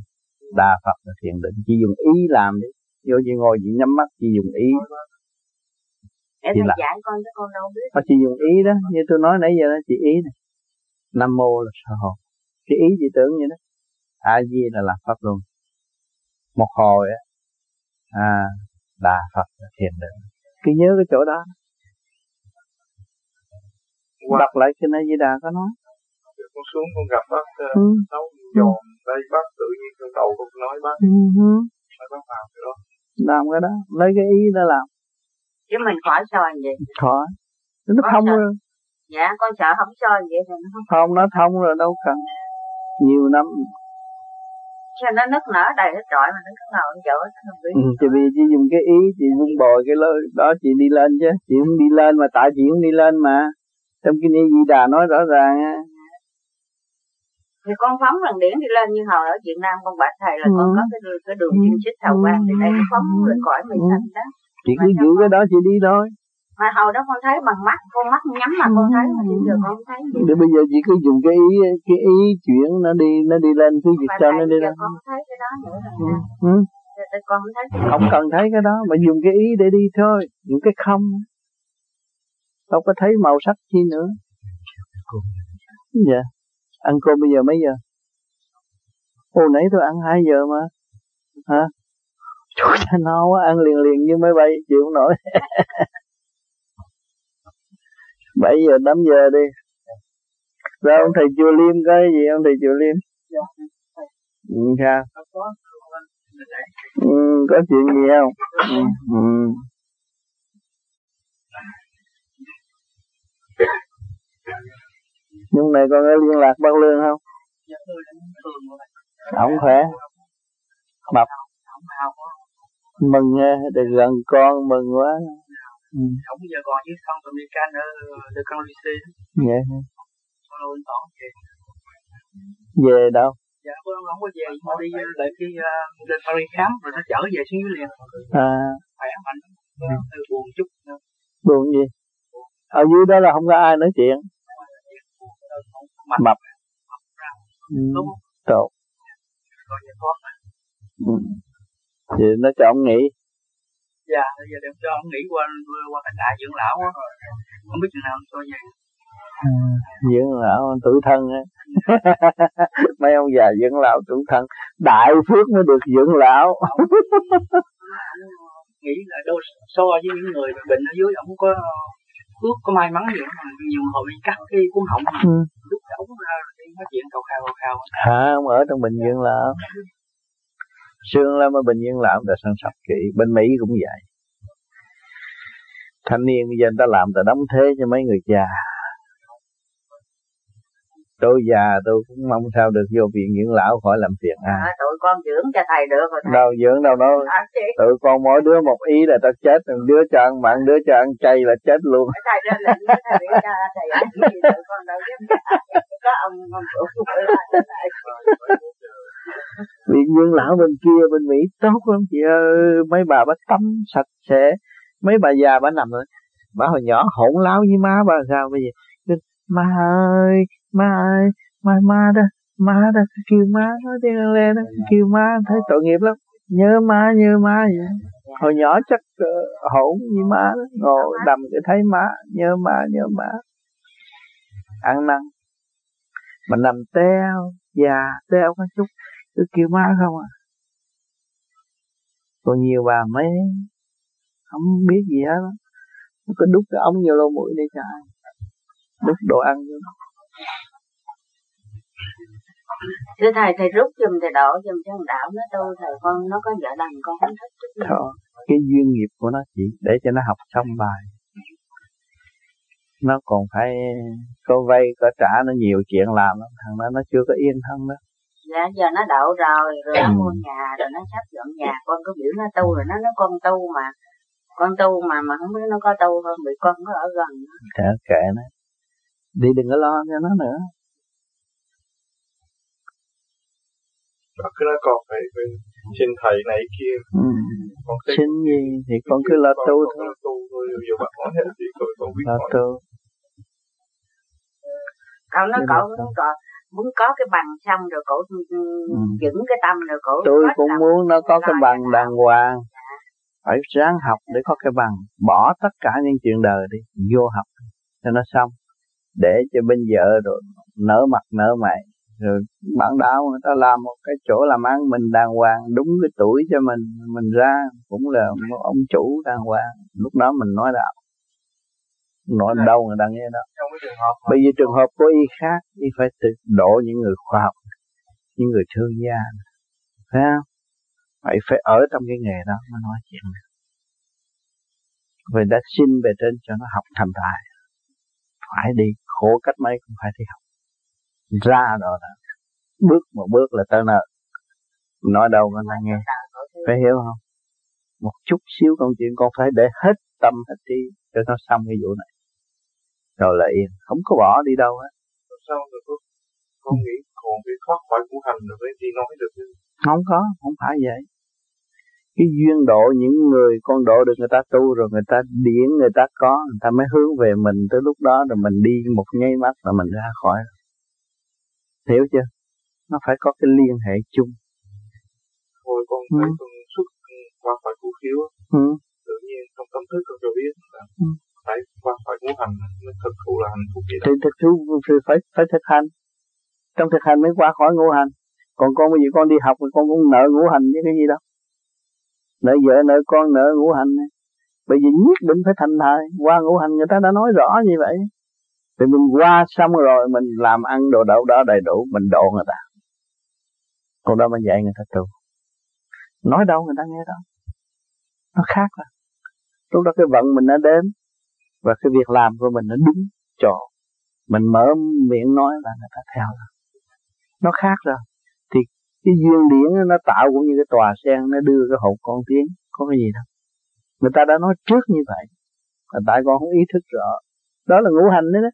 đà phật là thiền định. Chỉ dùng ý làm đi. Vô chỉ ngồi chỉ nhắm mắt chỉ dùng ý. Để thầy dạy con cho con đâu biết. Họ chỉ dùng ý đó. Như tôi nói nãy giờ đó chỉ ý này. Nam mô là sơ hồn cái ý chỉ tưởng như đó. A di là làm pháp luân. Một hồi á à đà phật là thiền định cứ nhớ cái chỗ đó. Wow. đọc lại kinh A Di Đà có nói. Con xuống con gặp bác ừ. nấu giòn đây bác tự nhiên con đầu con nói bác. Ừ. bác làm cái đó? Làm cái đó lấy cái ý đó làm. Chứ mình khỏi soi vậy khỏi. Nó không rồi. Dạ con sợ không soi vậy thì nó không không nó thông rồi đâu cần. Nhiều năm cho nó nứt nở đầy hết trọi mà nó nứt nở chỗ ừ, chị vì chị dùng cái ý chị muốn bồi cái lối đó chị đi lên chứ. Chị không đi lên mà tại chị không đi lên mà. Trong cái ni di đà nói rõ ràng á. Thì con phóng lần điển đi lên như hồi ở Việt Nam con bạch thầy là ừ. con có cái đường cái đường chim xích thầu quang thì đây nó phóng lên cõi mây xanh đó. Chị cứ giữ cái đó chị đi thôi mà hồi đó con thấy bằng mắt con mắt nhắm mà con thấy mà bây giờ con không thấy gì. Để bây giờ chị cứ dùng cái ý cái ý chuyển nó đi nó đi lên cứ việc cho nó đi lên. Con không thấy cái đó nữa ừ. Ừ. Con không thấy cái không cần thấy cái đó mà dùng cái ý để đi thôi dùng cái không đâu có thấy màu sắc chi nữa dạ ăn cơm bây giờ mấy giờ ô nãy tôi ăn hai giờ mà hả Trời no quá ăn liền liền như máy bay chịu không nổi 7 giờ 8 giờ đi. Rồi ông thầy chùa Liêm có cái gì ông thầy chùa Liêm? Ừ, sao? Ừ, có chuyện gì không? Ừ. Ừ. nhưng này con có liên lạc bác lương không? Ông khỏe. Mập. Mừng được gần con mừng quá ừ. không giờ còn với con Dominican ở ở con Lucy dạ. Con anh tỏ về về đâu? Dạ con không có về mà đi đợi khi uh, lên Paris khám rồi nó chở về xuống dưới liền. À. Khỏe mạnh. Ừ. buồn chút nữa. buồn gì? Ở dưới đó là không có ai nói chuyện. Mập. Ừ. tốt ừ. thì nó cho ông nghỉ dạ bây giờ đem cho ông nghỉ qua qua cái trại dưỡng lão á không biết chừng nào cho về. À, dưỡng lão tuổi thân á. Mấy ông già dưỡng lão tuổi thân đại phước mới được dưỡng lão. Nghĩ là đâu so với những người bệnh ở dưới ông có phước có may mắn gì mà nhiều hồi bị cắt cái cuốn họng ừ. lúc ống ra nói chuyện khao khao khao khao hả ông ở trong bệnh viện lão xương lắm ở bệnh viện lão đã săn sóc kỹ bên mỹ cũng vậy. Thanh niên bây giờ người ta làm ta đóng thế cho mấy người già. Tôi già tôi cũng mong sao được vô viện dưỡng lão khỏi làm phiền ai. À, tụi con dưỡng cho thầy được rồi thầy. đâu dưỡng đâu đâu à, tụi con mỗi đứa một ý là tao chết đứa cho ăn mặn đứa cho ăn chay là chết luôn. Thầy ra lệnh thầy cho thầy ăn gì tụi con đâu dám có ông ông viện dưỡng lão bên kia bên mỹ tốt lắm chị ơi. Mấy bà bắt tắm sạch sẽ. Mấy bà già bà nằm rồi. Bà hồi nhỏ hỗn láo với má bà sao bây giờ? Má ơi má ơi má má đó má đó kêu má nói tiếng lên đó kêu má. Thấy tội nghiệp lắm. Nhớ má nhớ má vậy. Hồi nhỏ chắc uh, hỗn với má đó. Ngồi đầm để thấy má nhớ má nhớ má. Ăn năn. Mà nằm teo già teo có chút cứ kêu má không à. Còn nhiều bà mấy không biết gì hết nó có đút cái ống vô lô mũi để cho ai. Đút đồ ăn vô. Thưa thầy thầy rút giùm thầy đổ giùm cho thằng đạo nó tu thầy con nó có vợ đàn con không thích chút Thôi, cái duyên nghiệp của nó chị để cho nó học xong bài. Nó còn phải có vay có trả nó nhiều chuyện làm lắm. Thằng đó nó chưa có yên thân đó dạ giờ nó đậu rồi rồi nó mua nhà rồi nó sắp dọn nhà. Con có biểu nó tu rồi nó nói con tu mà. Con tu mà mà không biết nó có tu không bị con có ở gần nó. Kệ kệ nó. Đi đừng có lo cho nó nữa. Bác cứ nói con phải, phải xin thầy này kia. Ừ. con xin gì thì con cứ lo tu thôi. tu thôi dù bác nói hết thì tôi con biết lo tu. cậu nó cậu muốn có muốn có cái bằng xong rồi cậu ừ. vững cái tâm rồi cậu tôi cũng muốn nó có cái bằng đàng hoàng. Phải ráng học để có cái bằng. Bỏ tất cả những chuyện đời đi vô học cho nó xong. Để cho bên vợ rồi nở mặt nở mày. Rồi bản đạo người ta làm một cái chỗ làm ăn mình đàng hoàng đúng cái tuổi cho mình mình ra. Cũng là một ông chủ đàng hoàng. Lúc đó mình nói đạo nói đâu người ta nghe đó bây giờ trường hợp của y khác y phải tự độ những người khoa học những người thương gia. Phải không? Phải phải ở trong cái nghề đó mới nói chuyện được. Vì đã xin về trên cho nó học thành tài. Phải đi khổ cách mấy cũng phải đi học. Ra rồi đó. Bước một bước là tới nơi. Nói đâu người ta nghe. Phải hiểu không? Một chút xíu công chuyện con phải để hết tâm hết trí Cho nó xong cái vụ này Rồi là yên Không có bỏ đi đâu hết. Sao được con nghĩ còn cái thoát khỏi ngũ hành rồi mới đi nói được không có không phải vậy. Cái duyên độ những người con độ được người ta tu rồi người ta điển người ta có người ta mới hướng về mình tới lúc đó rồi mình đi một nháy mắt là mình ra khỏi hiểu chưa? Nó phải có cái liên hệ chung. Thôi con ừ. thấy con xuất qua khỏi khu khiếu ừ. tự nhiên trong tâm thức con cho biết là ừ phải qua khỏi ngũ hành mới thực thụ là hạnh phúc gì đó. thì thực thụ phải phải thực hành. Trong thực hành mới qua khỏi ngũ hành. Còn con bây giờ con đi học thì con cũng nợ ngũ hành với cái gì đâu. Nợ vợ, nợ con, nợ ngũ hành. Này. bởi vì nhất định phải thành thời qua ngũ hành người ta đã nói rõ như vậy. Thì mình qua xong rồi mình làm ăn đồ đậu đó đầy đủ, mình độ người ta. Còn đó mình dạy người ta tu. Nói đâu người ta nghe đâu. Nó khác rồi. Lúc đó cái vận mình đã đến và cái việc làm của mình nó đúng chỗ. Mình mở miệng nói là người ta theo rồi nó khác rồi. Thì cái duyên điển nó tạo cũng như cái tòa sen, nó đưa cái hộp con tiếng có cái gì đâu. Người ta đã nói trước như vậy. Là tại con không ý thức rõ. Đó là ngũ hành đấy đó.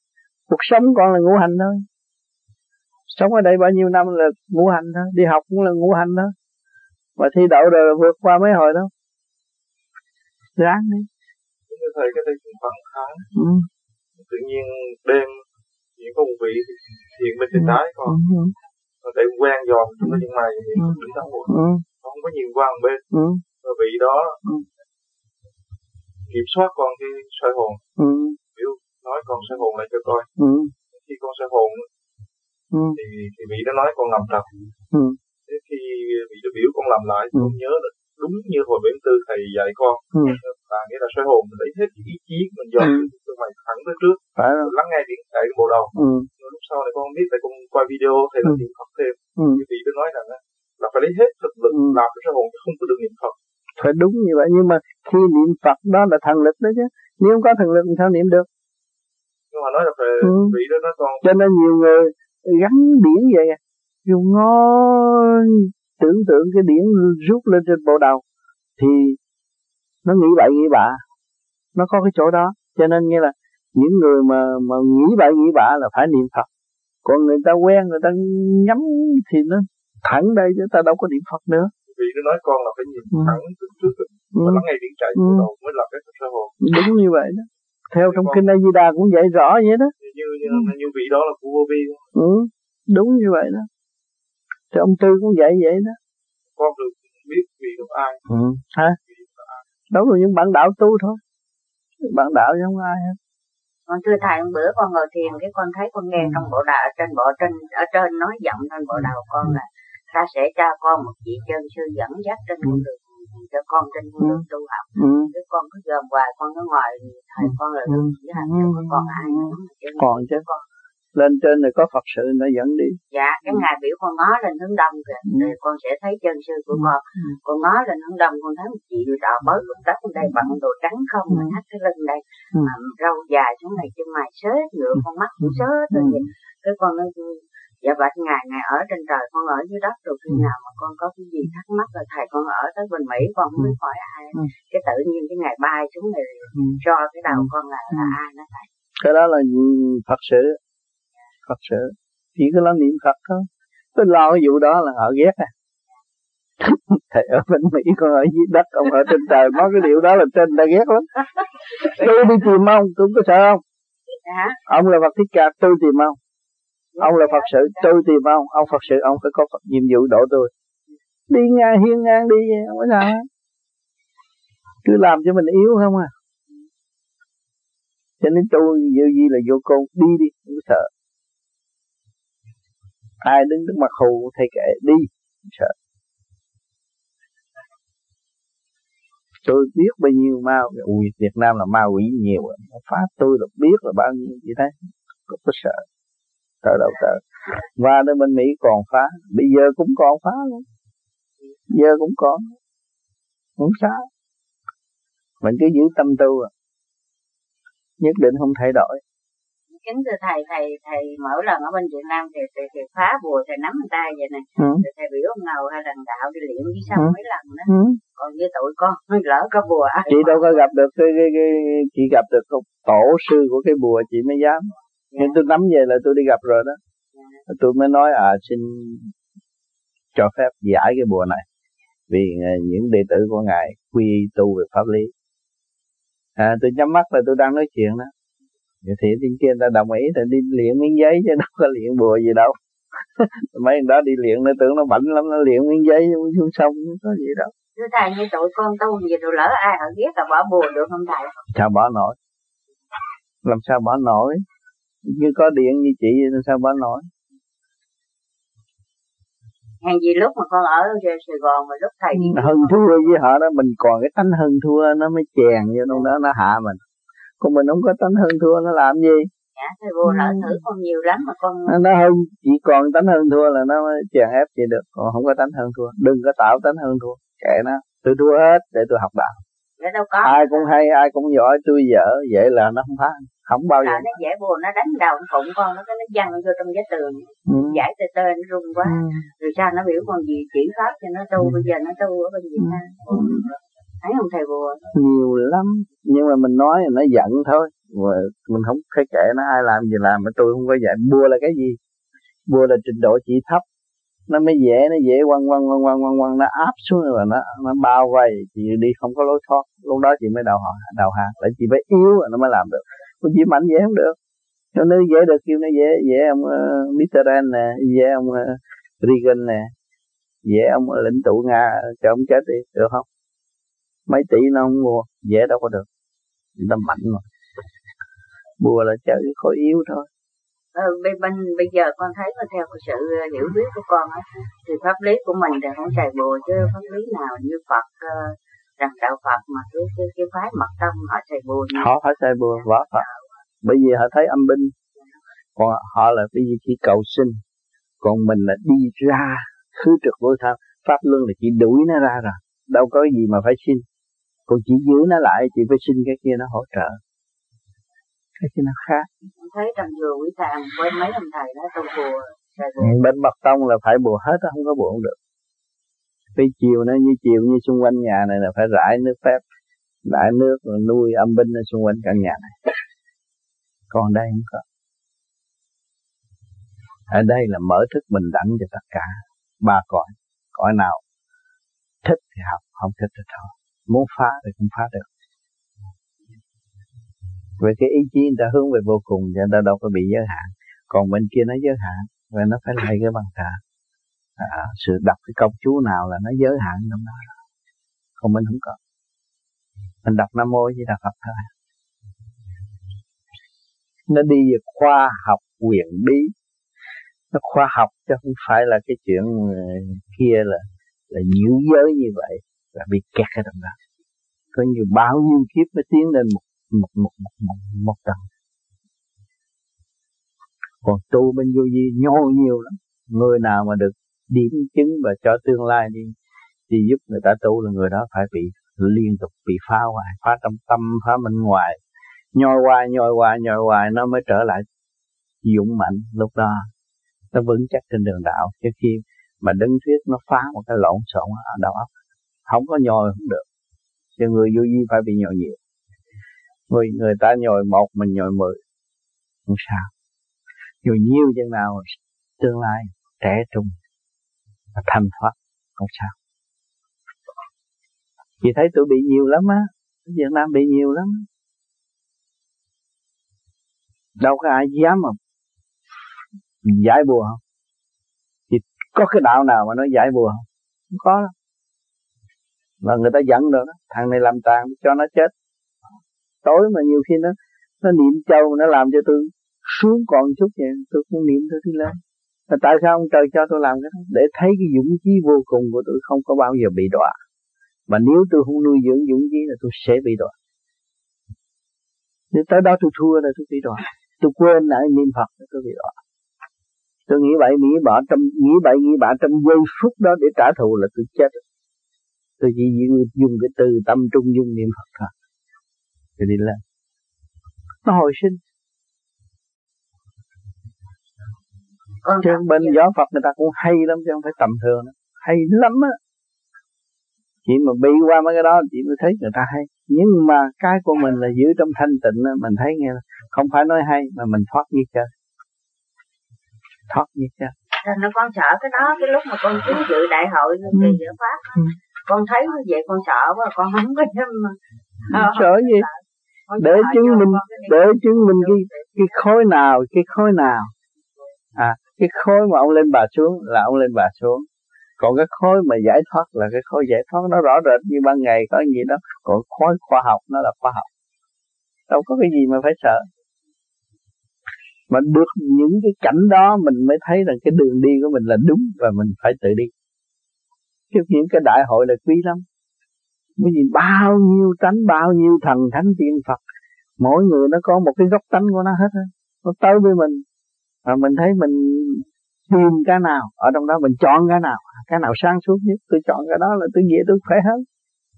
Cuộc sống con là ngũ hành thôi. Sống ở đây bao nhiêu năm là ngũ hành thôi. Đi học cũng là ngũ hành thôi. Mà thi đậu rồi vượt qua mấy hồi đâu ráng đi thầy cái đây cũng khoảng tháng ừ. tự nhiên đêm chỉ có một vị thiện bên tay ừ. trái còn ừ để quen dòm trong cái chân mày thì ừ. đứng đó một ừ. không có nhìn qua một bên ừ. và vị đó ừ. kiểm soát con cái soi hồn ừ. biểu nói con soi hồn lại cho coi ừ. khi con soi hồn ừ. thì thì vị đó nói con làm thật ừ. thế khi vị đó biểu con làm lại ừ. con nhớ được đúng như hồi bảy tư thầy dạy con ừ. là nghĩa là soi hồn mình lấy hết ý chí mình dòm ừ. cái mày thẳng tới trước phải rồi. lắng nghe điện tại bộ đầu ừ. lúc sau này con biết tại con quay video thầy là ừ. niệm phật thêm ừ. thì vị nói rằng là phải lấy hết thực lực ừ. làm cái soi hồn chứ không có được niệm phật phải đúng như vậy nhưng mà khi niệm phật đó là thần lực đó chứ nếu không có thần lực thì sao niệm được nhưng mà nói là phải ừ. vị đó nó còn cho nên nhiều người gắn điển vậy à dùng ngó tưởng tượng cái điển rút lên trên bộ đầu thì nó nghĩ bậy nghĩ bạ. Nó có cái chỗ đó cho nên như là những người mà mà nghĩ bậy nghĩ bạ là phải niệm phật. Còn người ta quen người ta nhắm thì nó thẳng đây chứ ta đâu có niệm phật nữa. Vì nó nói con là phải nhìn ừ. thẳng trước trước ừ. lắng nghe điện chạy ừ. đầu mới là cái sơ hồn đúng như vậy đó. Theo trong kinh A Di Đà cũng dạy rõ vậy đó. Như như, như vị đó là của vô vi ừ. Đúng như vậy đó thì ông tư cũng dạy vậy đó. Con được biết vì được ai. Ừ. hả? Đâu là những bạn đạo tu thôi. Bạn đạo chứ không ai hết. Con thưa thầy một bữa con ngồi thiền cái con thấy con nghe ừ. trong bộ đạo trên bộ trên ở trên nói giọng trên bộ đầu con là ta sẽ cho con một vị chân sư dẫn dắt trên con đường cho con trên con đường tu học. Ừ. cái con cứ gồm hoài con cứ ngồi thầy con là ừ. chỉ hành chứ còn ai nữa còn chứ. con lên trên này có Phật sự nó dẫn đi. Dạ cái ừ. ngày biểu con ngó lên hướng đông kìa. Ừ. rồi con sẽ thấy chân sư của ừ. con. Ừ. con ngó lên hướng đông con thấy một chị đỏ bớt con đất đây bận đồ trắng không ừ. thắt cái lưng đây ừ. râu dài xuống này chân mày sớt ngựa con mắt cũng sớt rồi ừ. cái con nó dạ bạch ngày ngày ở trên trời con ở dưới đất rồi khi nào mà con có cái gì thắc mắc rồi thầy con ở tới bên mỹ con biết hỏi ai. Cái tự nhiên cái ngày bay xuống này cho cái đầu con là là ai nó thầy? Cái đó là Phật sự Phật sự. Chỉ có lo niệm Phật thôi. Tôi lo cái vụ đó là họ ghét à. Thầy ở bên Mỹ con ở dưới đất ông ở trên trời nói cái điều đó là trên ta ghét lắm. Tôi đi tìm ông tôi có sợ không? Ông là Phật thích ca tôi tìm ông. Ông là Phật sự tôi tìm ông. Ông Phật sự ông phải có Phật nhiệm vụ độ tôi đi ngang hiên ngang đi không có sao cứ làm cho mình yếu không à. Cho nên tôi dự gì là vô con đi đi không sợ ai đứng trước mặt hù thầy kệ đi. Sợ. Tôi biết bao nhiêu ma quỷ. Việt Nam là ma quỷ nhiều à. phá tôi là biết là bao nhiêu gì thế. Không có sợ. Sợ đâu, sợ. Và nơi bên Mỹ còn phá. Bây giờ cũng còn phá luôn giờ cũng còn. Không sao mình cứ giữ tâm tu à. Nhất định không thay đổi kính thưa thầy thầy thầy mỗi lần ở bên Việt Nam thì thầy, thầy phá bùa thầy nắm tay vậy nè ừ. thầy biểu ông ngầu hay đàn đạo đi luyện với sao ừ. mấy lần đó ừ. còn với tụi con lỡ có bùa ai chị đâu có gặp được cái, cái, cái chị gặp được tổ sư của cái bùa chị mới dám dạ. nhưng tôi nắm về là tôi đi gặp rồi đó dạ. tôi mới nói à xin cho phép giải cái bùa này vì à, những đệ tử của ngài quy tu về pháp lý à, tôi nhắm mắt là tôi đang nói chuyện đó Vậy thì bên kia người ta đồng ý thì đi luyện miếng giấy chứ đâu có luyện bùa gì đâu. Mấy người đó đi luyện nó tưởng nó bệnh lắm nó luyện miếng giấy xuống sông có gì đâu. Thưa thầy như tụi con tu gì tụi lỡ ai họ ghét là bỏ bùa được không thầy? Sao bỏ nổi? Làm sao bỏ nổi? Như có điện như chị làm sao bỏ nổi? Hàng gì lúc mà con ở Sài Gòn mà lúc thầy đi hơn thua với họ đó mình còn cái tánh hơn thua nó mới chèn vô trong đó nó hạ mình còn mình không có tánh hơn thua nó làm gì dạ thầy vô lỡ thử con nhiều lắm mà con nó hơn chỉ còn tánh hơn thua là nó chèn ép vậy được còn không có tánh hơn thua đừng có tạo tánh hơn thua kệ nó tôi thua hết để tôi học đạo Dạ đâu có. Ai cũng hay, ai cũng giỏi, tôi dở, vậy là nó không phá, không bao giờ. nó dễ buồn, nó đánh đầu phụng con, nó cái nó văng vô trong cái tường, ừ. giải tê tê, nó rung quá. Ừ. Rồi sao nó biểu con gì chỉ pháp cho nó tu, ừ. bây giờ nó tu ở bên Việt Nam. Ừ. Thấy không thầy bùa? Nhiều lắm, nhưng mà mình nói nó giận thôi. Mà mình không phải kệ nó ai làm gì làm mà tôi không có dạy bùa là cái gì? Bùa là trình độ chỉ thấp. Nó mới dễ nó dễ quăng quăng quăng quăng quăng quăng nó áp xuống rồi nó nó bao vây. Chị đi không có lối thoát. Lúc đó chị mới đầu hàng đầu hàng lại chị phải yếu rồi nó mới làm được. Còn chị mạnh dễ không được. Nó nó dễ được kêu nó dễ dễ ông ờ, uh, Mitterrand nè dễ ông ờ, uh, Reagan nè dễ ông ờ, lãnh tụ nga cho ông chết đi được không? Mấy tỷ nó không mua dễ đâu có được. Nó mạnh mà. Bùa là chơi khối yếu thôi. Ờ, bên, bên bây giờ con thấy là theo sự hiểu biết của con á thì pháp lý của mình thì không xài bùa chứ pháp lý nào như Phật uh, rằng đạo Phật mà cái cái, cái phái mật tông họ xài bùa họ phải xài bùa võ Phật. Bởi vì họ thấy âm binh còn họ là cái gì chỉ cầu sinh còn mình là đi ra khứ trực vô tham pháp luân là chỉ đuổi nó ra rồi đâu có gì mà phải xin còn chỉ giữ nó lại chỉ phải xin cái kia nó hỗ trợ. Cái kia nó khác. Thấy trong vừa quý thằng với mấy ông thầy đó tôi bùa bên bậc tông là phải bùa hết không có bùa không được. Vì chiều nó như chiều như xung quanh nhà này là phải rải nước phép rải nước rồi nuôi âm binh ở xung quanh căn nhà này. Còn đây không có. Ở đây là mở thức bình đẳng cho tất cả. Ba cõi cõi nào thích thì học không thích thì thôi muốn phá thì cũng phá được. Về cái ý chí người ta hướng về vô cùng thì người ta đâu có bị giới hạn. Còn bên kia nó giới hạn và nó phải lấy cái bằng trả à, sự đọc cái câu chú nào là nó giới hạn trong đó. Không mình không có. Mình đọc nam mô chỉ là phật thôi. Nó đi về khoa học quyền bí. Nó khoa học chứ không phải là cái chuyện ờ, kia là là nhiễu giới như vậy là bị kẹt ở trong đó. Có nhiều bao nhiêu kiếp mới tiến lên một một một một một, một tầng. Còn tu bên vô vi nhô nhiều lắm. Người nào mà được điểm chứng và cho tương lai đi đi giúp người ta tu là người đó phải bị liên tục bị phá hoại phá trong tâm phá bên ngoài. Nhoi hoài nhoi hoài nhoi hoài nó mới trở lại dũng mạnh lúc đó. Nó vững chắc trên đường đạo. Chứ khi mà đứng thuyết nó phá một cái lộn xộn ở đầu óc không có nhồi không được. Cho người vô vi phải bị nhồi nhiều. Người người ta nhồi một, mình nhồi mười. Không sao. Nhồi nhiều chừng nào, tương lai trẻ trung và thanh thoát. Không sao. Chị thấy tôi bị nhiều lắm á. Việt Nam bị nhiều lắm. Đâu có ai dám mà giải bùa không? Thì có cái đạo nào mà nó giải bùa không? Không có đâu mà người ta giận rồi đó, thằng này làm tàn cho nó chết. Tối mà nhiều khi nó nó niệm châu, nó làm cho tôi xuống còn chút vậy, tôi cũng niệm tôi đi lên. Mà tại sao ông trời cho tôi làm cái đó? Để thấy cái dũng chí vô cùng của tôi không có bao giờ bị đọa. Mà nếu tôi không nuôi dưỡng dũng chí là tôi sẽ bị đọa. Nếu tới đó tôi thua là tôi bị đọa. Tôi quên lại niệm phật là tôi bị đọa. Tôi nghĩ vậy, nghĩ bỏ trong, nghĩ vậy, nghĩ bạ trong giây phút đó để trả thù là tôi chết tôi chỉ dùng cái từ tâm trung dung niệm phật thôi. Thì đi lên nó hồi sinh. Con trên bên gió Phật người ta cũng hay lắm chứ không phải tầm thường đâu. hay lắm á. Chỉ mà bị qua mấy cái đó chị mới thấy người ta hay. Nhưng mà cái của mình là giữ trong thanh tịnh đó, mình thấy nghe không phải nói hay mà mình thoát như chơi thoát như chơi Thành nó con sợ cái đó cái lúc mà con chứng dự đại hội ừ. kỳ giữa pháp. Con thấy như vậy con sợ quá con không có dám ờ, sợ gì? để chứng minh để chứng minh cái cái khối nào cái khối nào. À cái khối mà ông lên bà xuống là ông lên bà xuống. Còn cái khối mà giải thoát là cái khối giải thoát. Nó rõ rệt như ban ngày có gì đó. Còn khối khoa học nó là khoa học. Đâu có cái gì mà phải sợ. Mà được những cái cảnh đó mình mới thấy rằng cái đường đi của mình là đúng và mình phải tự đi chứ những cái đại hội là quý lắm. Bởi vì bao nhiêu tánh bao nhiêu thần thánh tiên Phật. Mỗi người nó có một cái góc tánh của nó hết á. Nó tới với mình. Và mình thấy mình tìm cái nào ở trong đó mình chọn cái nào cái nào sáng suốt nhất tôi chọn cái đó là tôi về tôi khỏe hơn.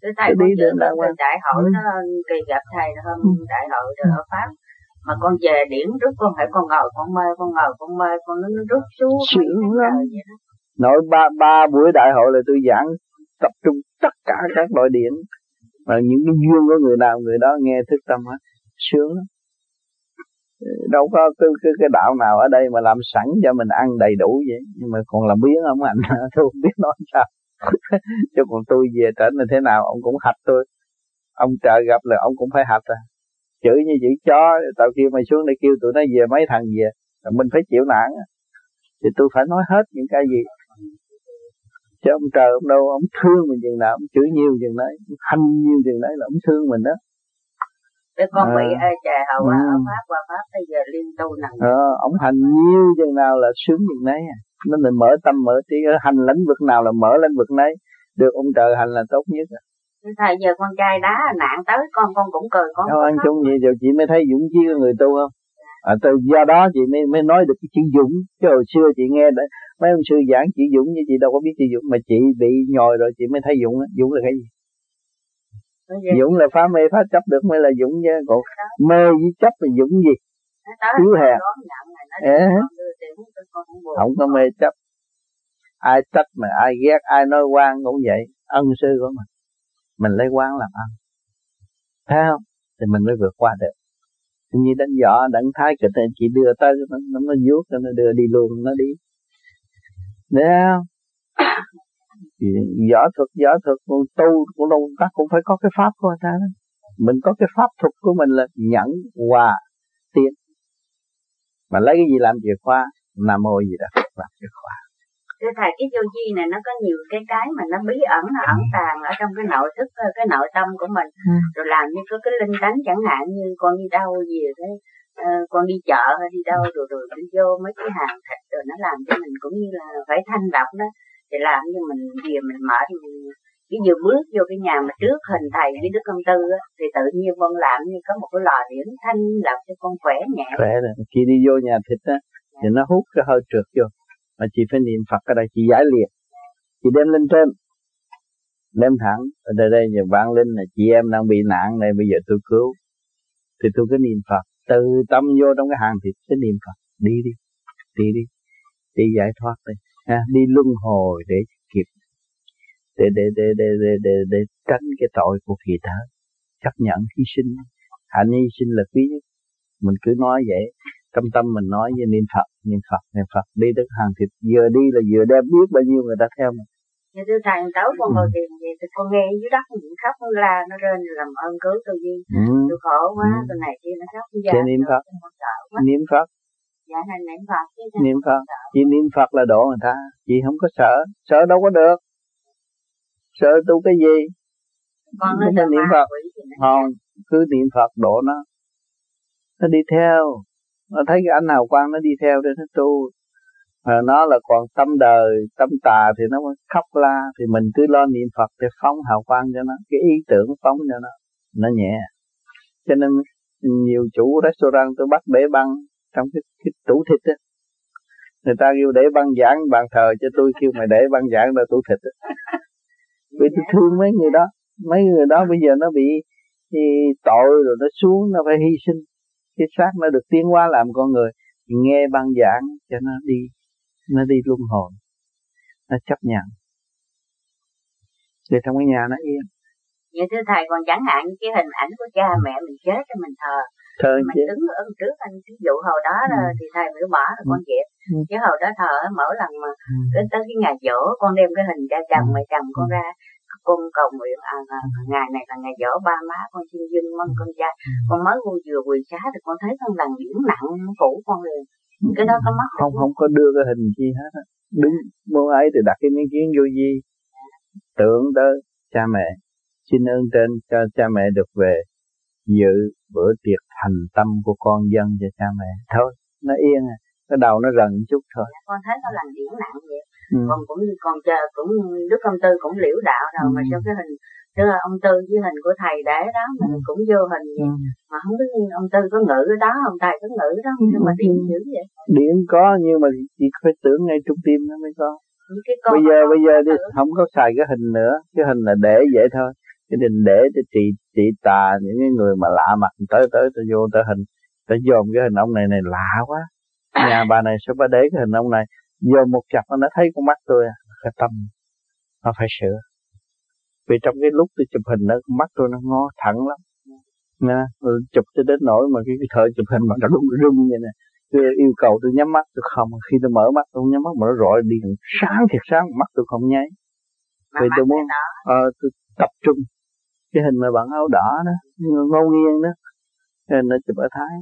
Tôi thấy tôi đi đến đại hội đại hội ừ. nó kỳ gặp thầy hơn ừ. đại hội ừ. ở pháp. Mà con về điểm rút con phải con ngồi con mơ con ngồi con mơ con nó, nó rút xuống sướng lắm nội ba ba buổi đại hội là tôi giảng tập trung tất cả các loại điển và những cái duyên của người nào người đó nghe thức tâm hết sướng lắm. Ờ, đâu có cái, cái cái đạo nào ở đây mà làm sẵn cho mình ăn đầy đủ vậy. Nhưng mà còn làm biến ông anh? Tôi không biết nói sao. Chứ còn tôi về trở nên thế nào ông cũng hạch tôi. Ông trời gặp là ông cũng phải hạch à. Chửi như chửi chó tao kêu mày xuống đây kêu tụi nó về mấy thằng về. Mình phải chịu nản thì tôi phải nói hết những cái gì chứ ông trời ông đâu ông thương mình chừng nào ông chửi nhiều chừng đấy hành nhiều chừng đấy là ông thương mình đó cái con bị à, trời hầu ừ. ở pháp qua pháp bây giờ liên tu nặng ờ, ông hành nhiều chừng nào là sướng chừng đấy à. nên mình mở tâm mở trí hành lĩnh vực nào là mở lĩnh vực đấy được ông trời hành là tốt nhất à. thầy giờ con trai đá nạn tới con con cũng cười con đâu ăn chung vậy rồi chị mới thấy dũng chí người tu không à, từ do đó chị mới mới nói được cái chữ dũng chứ hồi xưa chị nghe đã, mấy ông sư giảng chữ dũng như chị đâu có biết chữ dũng mà chị bị nhồi rồi chị mới thấy dũng dũng là cái gì? Dũng là phá mê phá chấp được mới là Dũng chứ. Còn mê với chấp là Dũng gì? Thiếu hèn à, Không có mê chấp. Ai trách mà ai ghét ai nói quan cũng vậy. Ân sư của mình. Mình lấy quan làm ân Thấy không? Thì mình mới vượt qua được. Như đánh võ đánh thái kịch thì chỉ đưa tới nó nó, nó vuốt nó đưa đi luôn nó đi Thấy không? Thì võ thuật võ thuật còn tu cũng đâu ta cũng phải có cái pháp của người ta đó. Mình có cái pháp thuật của mình là nhẫn hòa tiến. Mà lấy cái gì làm chìa khóa? Nam mô gì đó làm chìa khóa. Thưa thầy cái vô chi này nó có nhiều cái cái mà nó bí ẩn nó ẩn tàng ở trong cái nội thức cái nội tâm của mình. Ừ. rồi làm như có cái linh tánh chẳng hạn như con đi đâu gì thế uh, con đi chợ hay đi đâu rồi rồi đi vô mấy cái hàng thịt rồi nó làm cho mình cũng như là phải thanh độc đó. Thì làm như mình về mình mở thì mình cái vừa bước vô cái nhà mà trước hình thầy với đức công tư á, thì tự nhiên con làm như có một cái lò điển thanh lập cho con khỏe nhẹ. Khỏe rồi khi đi vô nhà thịt á thì nó hút cái hơi trượt vô. Mà chị phải niệm phật ở đây chị giải liệt chị đem lên trên. Đem thẳng. Ở đây đây giờ vang linh là chị em đang bị nạn này bây giờ tôi cứu. Thì tôi cứ niệm phật từ tâm vô trong cái hàng thịt cái niệm phật đi đi đi đi đi giải thoát đi ha, đi luân hồi để kịp để để để để để để, để tránh cái tội của kỳ thở chấp nhận hy sinh. Hạnh hy sinh là quý nhất. Mình cứ nói vậy tâm tâm mình nói với niệm phật niệm phật niệm phật đi tới hàng thịt vừa đi là vừa đem biết bao nhiêu người ta theo mình. Như tôi thầy tới con ngồi tiền gì thì con nghe dưới đất nó khóc nó la nó rên làm ơn cứu tôi đi. Ừ. tôi khổ quá ừ. tôi này kia nó khóc. Giờ niệm phật. niệm phật. Dạ là niệm phật chứ niệm phật. chỉ niệm phật là độ người ta. Chị không có sợ. Sợ đâu có được. Sợ tu cái gì? Con nó niệm phật. không cứ niệm phật độ nó. Nó đi theo. Nó thấy cái anh hào quang nó đi theo để nó tu mà nó là còn tâm đời tâm tà thì nó khóc la thì mình cứ lo niệm phật để phóng hào quang cho nó cái ý tưởng phóng cho nó nó nhẹ. Cho nên nhiều chủ restaurant tôi bắt để băng trong cái, cái tủ thịt á. Người ta kêu để băng giảng bàn thờ cho tôi kêu mày để băng giảng ra tủ thịt á. Vì tôi thương mấy người đó. Mấy người đó bây giờ nó bị thì tội rồi nó xuống nó phải hy sinh. Cái xác nó được tiến hóa làm con người. Nghe băng giảng cho nó đi nó đi luân hồi nó chấp nhận để trong cái nhà nó yên như thưa thầy còn chẳng hạn cái hình ảnh của cha mẹ mình chết cho mình thờ thờ mình chứ. đứng ở trước anh ví dụ hồi đó ừ. thì thầy mới bỏ là con dẹp ừ. chứ hồi đó thờ mỗi lần mà ừ. đến tới cái ngày dỗ con đem cái hình cha chồng ừ. mẹ chồng con ừ. ra con cầu nguyện à, à, ừ. ngày này là ngày dỗ ba má con xin dưng mong con trai ừ. con mới vô vừa quỳ xá thì con thấy con lần điểm nặng phủ con liền cái đó có mất không không có đưa cái hình chi hết á. Đứng mua ấy thì đặt cái miếng kiến vô gì tưởng tới cha mẹ. Xin ơn trên cho cha mẹ được về dự bữa tiệc thành tâm của con dân cho cha mẹ. Thôi nó yên à. Cái đầu nó rần chút thôi. Dạ, con thấy nó làm điểm nặng vậy. Ừ. còn cũng còn chờ cũng đức công tư cũng liễu đạo rồi ừ. mà cho cái hình tức là ông tư với hình của thầy để đó mình ừ. cũng vô hình vậy ừ. mà không biết ông tư có ngữ đó ông thầy có ngữ đó nhưng mà điện dữ vậy. Điện có nhưng mà chỉ phải tưởng ngay trung tim nó mới có. Bây giờ bây giờ đi không có xài cái hình nữa. Cái hình là để vậy thôi. Cái định để cho trị trị tà những cái người mà lạ mặt tới tới tới vô tới hình. Tới dòm cái hình ông này này lạ quá. Nhà bà này sao bà để cái hình ông này? Giờ một chập nó thấy con mắt tôi cái tâm. Nó phải sửa vì trong cái lúc tôi chụp hình đó mắt tôi nó ngó thẳng lắm. Nha chụp cho đến nỗi mà cái, cái thời chụp hình mà nó rung rung như này tôi yêu cầu tôi nhắm mắt tôi không. Khi tôi mở mắt tôi không nhắm mắt mà nó rọi đi. Sáng thiệt sáng mắt tôi không nháy. Vì tôi muốn uh, tôi tập trung. Cái hình mà bạn áo đỏ đó ngô nghiêng đó hình nó chụp ở thái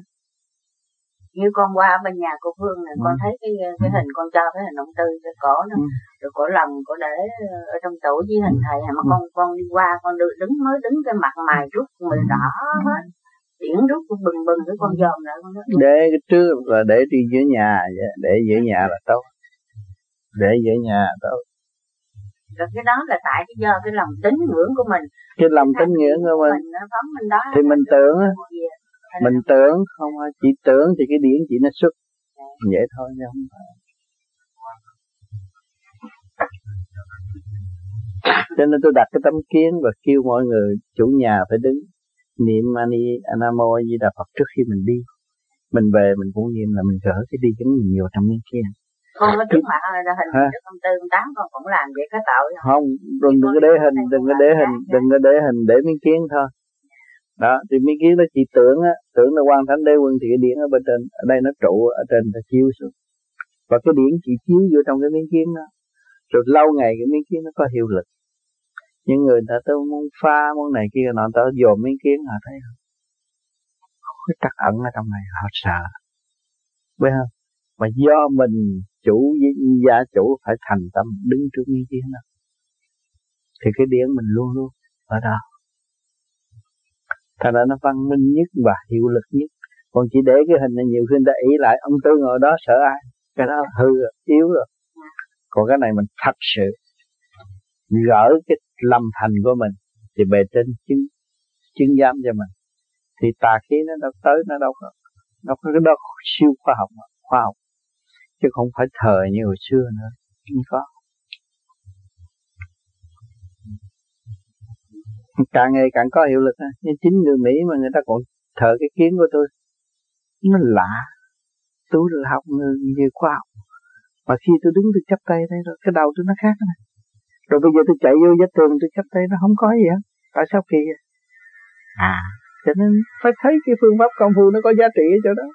như con qua bên nhà cô Phương này, ừ. con thấy cái cái hình con cho cái hình ông Tư cái cổ nó, ừ. rồi cổ lòng cổ để ở trong tủ với hình thầy mà ừ. con con đi qua con đứng mới đứng cái mặt mày rút mày đỏ hết, điển rút bừng bừng cái con dòm lại con đó. Để cái trước là để đi giữa nhà, để giữa nhà là tốt, để giữa nhà là tốt. Rồi cái đó là tại cái do cái lòng tính ngưỡng của mình. Cái lòng tính ngưỡng của mình. mình phóng mình đó thì mình tưởng á mình tưởng không chỉ tưởng thì cái điển chỉ nó xuất. Vậy thôi chứ không phải. Cho nên tôi đặt cái tấm kiến và kêu mọi người chủ nhà phải đứng. Niệm ani anamo di đà phật trước khi mình đi. Mình về mình cũng niệm là mình gỡ cái đi chứng mình nhiều trong miếng kia. Con có trước mặt là hình trước công tư con tám con cũng làm vậy có tội không không đừng đừng có để hình đừng có để hình đừng có để hình để miếng kiến thôi đó, thì mấy kiến nó chỉ tưởng á, tưởng là quan thánh đế quân thì cái điển ở bên trên, ở đây nó trụ ở trên nó chiếu xuống. Và cái điển chỉ chiếu vô trong cái miếng kiến đó. Rồi lâu ngày cái miếng kiến nó có hiệu lực. Những người ta tới muốn pha muốn này kia nọ ta dồn miếng kiến, họ thấy không? Cái tắc ẩn ở trong này, họ sợ. Biết không? Mà do mình chủ gia chủ phải thành tâm đứng trước miếng kiến đó. Thì cái điển mình luôn luôn ở đó thành ra nó văn minh nhất và hiệu lực nhất. Còn chỉ để cái hình này, nhiều khi người ta ý lại, ông tư ngồi đó sợ ai? Cái đó hư rồi, yếu rồi. Còn cái này mình thật sự gỡ cái lâm thành của mình, thì bề trên chứng chứng giám cho mình. Thì tà khí nó đâu tới, nó đâu có, nó có cái đó siêu khoa học khoa học. Chứ không phải thời như hồi xưa nữa, không có. Càng ngày càng có hiệu lực như chính người Mỹ mà người ta còn thờ cái kiến của tôi. Nó lạ. Tôi là học về khoa học. Mà khi tôi đứng tôi chấp tay đây rồi cái đầu tôi nó khác này rồi bây giờ tôi chạy vô vách tường tôi chấp tay nó không có gì hết. Tại sao kỳ vậy? À. Cho nên phải thấy cái phương pháp công phu nó có giá trị ở chỗ đó.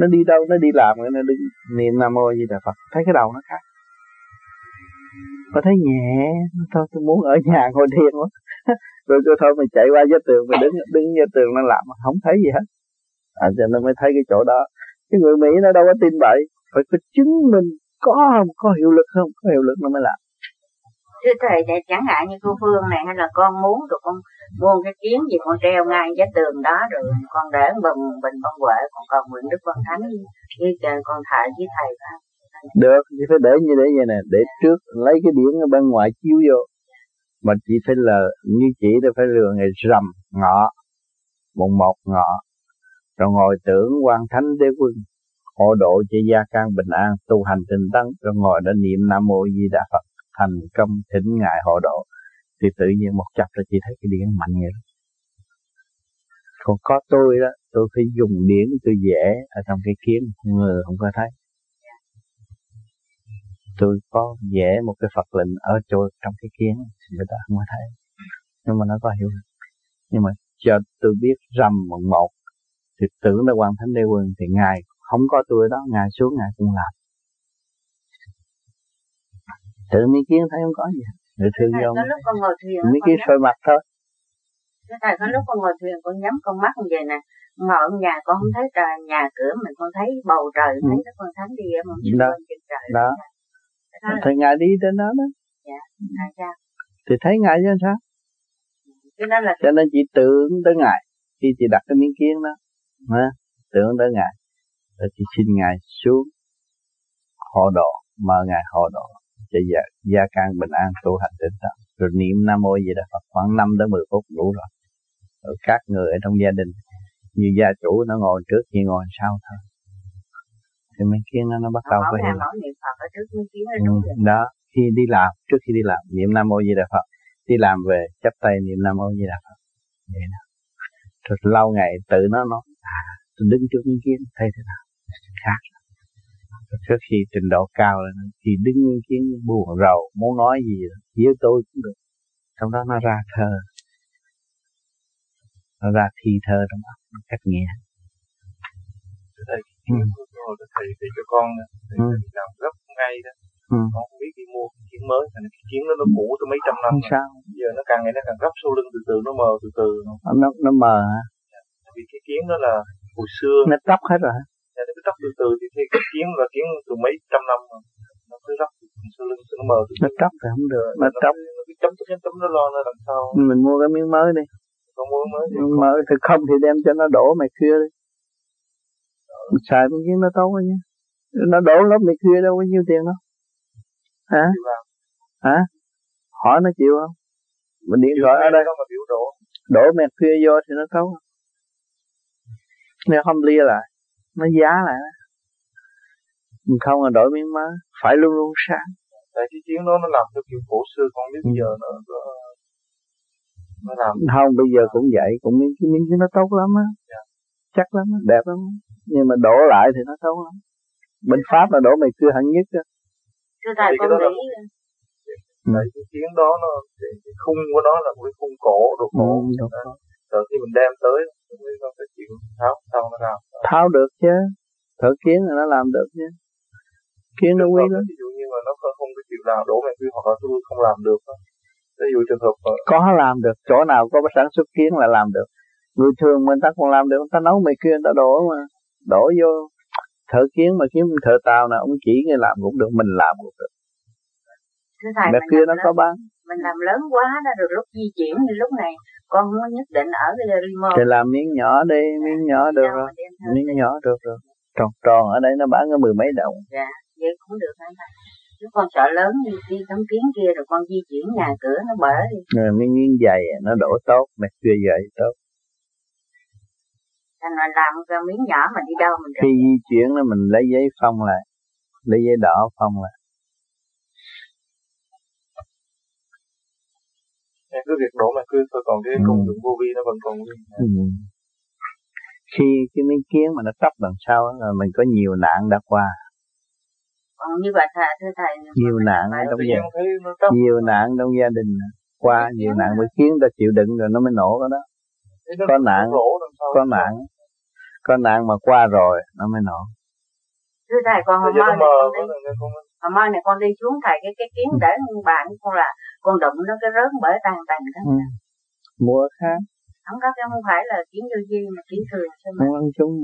Nó đi đâu nó đi làm nó đứng niệm nam mô gì là phật. Thấy cái đầu nó khác. Mà thấy nhẹ thôi tôi muốn ở nhà ngồi thiền quá rồi tôi thôi mình chạy qua vách tường mình đứng đứng vách tường nó làm không thấy gì hết. À cho nên mới thấy cái chỗ đó. Cái người mỹ nó đâu có tin vậy. Phải có chứng minh có không có hiệu lực không có hiệu lực nó mới làm. Thưa thầy này chẳng hạn như cô Phương này hay là con muốn rồi con mua cái kiến gì con treo ngay vách tường đó rồi con để bình bình bông huệ còn còn nguyện đức con thánh với trời con thầy với thầy. Đó được chỉ phải để như để vậy nè. Để trước lấy cái điển ở bên ngoài chiếu vô mà chỉ phải là, như chị thì phải lừa ngày rằm ngọ mùng một ngọ. Rồi ngồi tưởng quan thánh đế quân hộ độ cho gia can bình an, tu hành tinh tấn. Rồi ngồi đã niệm nam mô di đà phật, thành công thỉnh ngài hộ độ. Thì tự nhiên một chập là chị thấy cái điện mạnh vậy đó. còn có tôi đó, tôi phải dùng điển tôi vẽ ở trong cái kiến người không có thấy tôi có vẽ một cái Phật lệnh ở chỗ trong cái kiến người ta không có thấy. Nhưng mà nó có hiểu nhưng mà cho tôi biết rằm mùng một thì tưởng là quan thánh đế quân thì ngài không có tôi đó ngài xuống ngài cũng làm. Tự mấy kiến thấy không có gì. Người thương vô mấy cái soi mặt thôi. Cái thầy có lúc con ngồi thuyền con nhắm con mắt như vậy nè. Ngồi ở nhà con không thấy trời nhà cửa mình con thấy bầu trời ừ. thấy các con thánh đi ở một đó, trời. Đó thì ngài đi trên đó đó. Dạ thì thấy ngài chứ sao? Cho nên là cho nên chị tưởng tới ngài. Khi chị đặt cái miếng kiến đó ha tưởng tới ngài. Rồi chị xin ngài xuống hộ độ mời ngài hộ độ cho gia, gia can bình an tu hành tinh tấn rồi niệm nam mô gì đó khoảng 5 đến 10 phút đủ rồi. Rồi các người ở trong gia đình như gia chủ nó ngồi trước thì ngồi sau thôi thì mấy kiến nó, nó bắt đầu có hiểu. ừ, đó khi đi làm trước khi đi làm niệm nam mô di đà phật. Đi làm về chắp tay niệm nam mô di đà phật. Vậy đó. Rồi lâu ngày tự nó nói à tôi đứng trước mấy kiến thấy thế nào? Khác. Rồi trước khi trình độ cao rồi thì đứng nguyên kiến buồn rầu muốn nói gì với tôi cũng được. Trong đó nó ra thơ. Nó ra thi thơ trong óc cách ừ. Rồi thầy thầy cho con thầy ừ. làm gấp ngay đó. Ừ. con không biết đi mua cái kiến mới thành cái kiến nó nó cũ từ mấy trăm năm rồi. sao. Giờ nó càng ngày nó càng gấp sau lưng từ từ nó mờ từ từ nó nó mờ hả? Dạ. vì cái kiến đó là hồi xưa. Nó tóc hết rồi dạ, nó cứ tóc từ từ thì, thì cái kiến là kiến từ mấy trăm năm rồi. Nó cứ róc sau lưng nó mờ từ nó tóc thì không được nó, nó tóc nó cứ chấm chấm chấm nó lo nó làm sao. Mình mua cái miếng mới đi. Con mua mới miếng mới thì không thì đem cho nó đổ mày kia đi mình xài miếng kiến nó tốt nhé. Nó đổ lớp mày kia đâu có nhiêu tiền đâu. Hả? Hả? Hỏi nó chịu không? Mình điện thoại ở đây. Đổ, đổ mẹt kia vô thì nó tốt. Nếu không lia lại. Nó giá lại. Mình không là đổi miếng mới phải luôn luôn sáng. Tại cái chiến đó nó làm theo kiểu cổ xưa còn biết bây giờ nó nó làm. Không bây giờ cũng vậy. Cũng miếng cái miếng nó tốt lắm á. Yeah. Dạ. chắc lắm á. Đẹp lắm nhưng mà đổ lại thì nó tốt lắm bên pháp là đổ mày cưa hẳn nhất á Thưa thầy con nghĩ Tại cái tiếng đó nó cái, cái khung của nó là một cái khung cổ đồ cổ. Ừ, rồi khi mình đem tới mới có cái chuyện tháo sau nó ra. Tháo được chứ. Thở kiến là nó làm được chứ. Kiến nó quý lắm. Ví dụ như mà nó không, không cái chịu làm đổ mày quy hoặc là tôi không làm được. Ví dụ trường hợp có làm được chỗ nào có sản xuất kiến là làm được người thường mình ta còn làm được người ta nấu mày kia người ta đổ mà đổ vô thợ kiến mà kiếm thợ tàu nào ông chỉ người làm cũng được mình làm cũng được. Thưa thầy, kia nó có bán. mình làm lớn quá đó rồi lúc di chuyển như lúc này con không nhất định ở cái remote. Thì làm miếng nhỏ đi miếng nhỏ được rồi. miếng nhỏ được rồi. Tròn tròn ở đây nó bán có mười mấy đồng. Dạ vậy cũng được hả thầy? Chứ con sợ lớn như đi tấm kiến kia rồi con di chuyển nhà cửa nó bể đi. Rồi miếng miếng dày nó đổ tốt mẹ kia dày tốt thành là làm cái miếng nhỏ mà đi đâu mình khi di chuyển là mình lấy giấy phong lại lấy giấy đỏ phong lại. Em cứ việc đổ mà cứ thôi còn cái ừ. công dụng vô vi nó vẫn còn nguyên. Ừ. khi cái miếng kiến mà nó tóc đằng sau là mình có nhiều nạn đã qua. Còn như vậy thầy thưa thầy nhiều nạn trong gia nhiều nạn trong gia đình. Qua nhiều nạn mới kiến ta chịu đựng rồi nó mới nổ cái đó có nạn có nạn. Có nạn mà qua rồi nó mới nổ. Thưa thầy còn hôm nay hôm mai này con đi xuống thầy cái cái kiến để bạn con là con đụng nó cái rớt bởi tàn tàn đó. Ừ. mua khác. Không có cái không phải là kiến vô duyên mà kiến thường sao mà không ăn chung.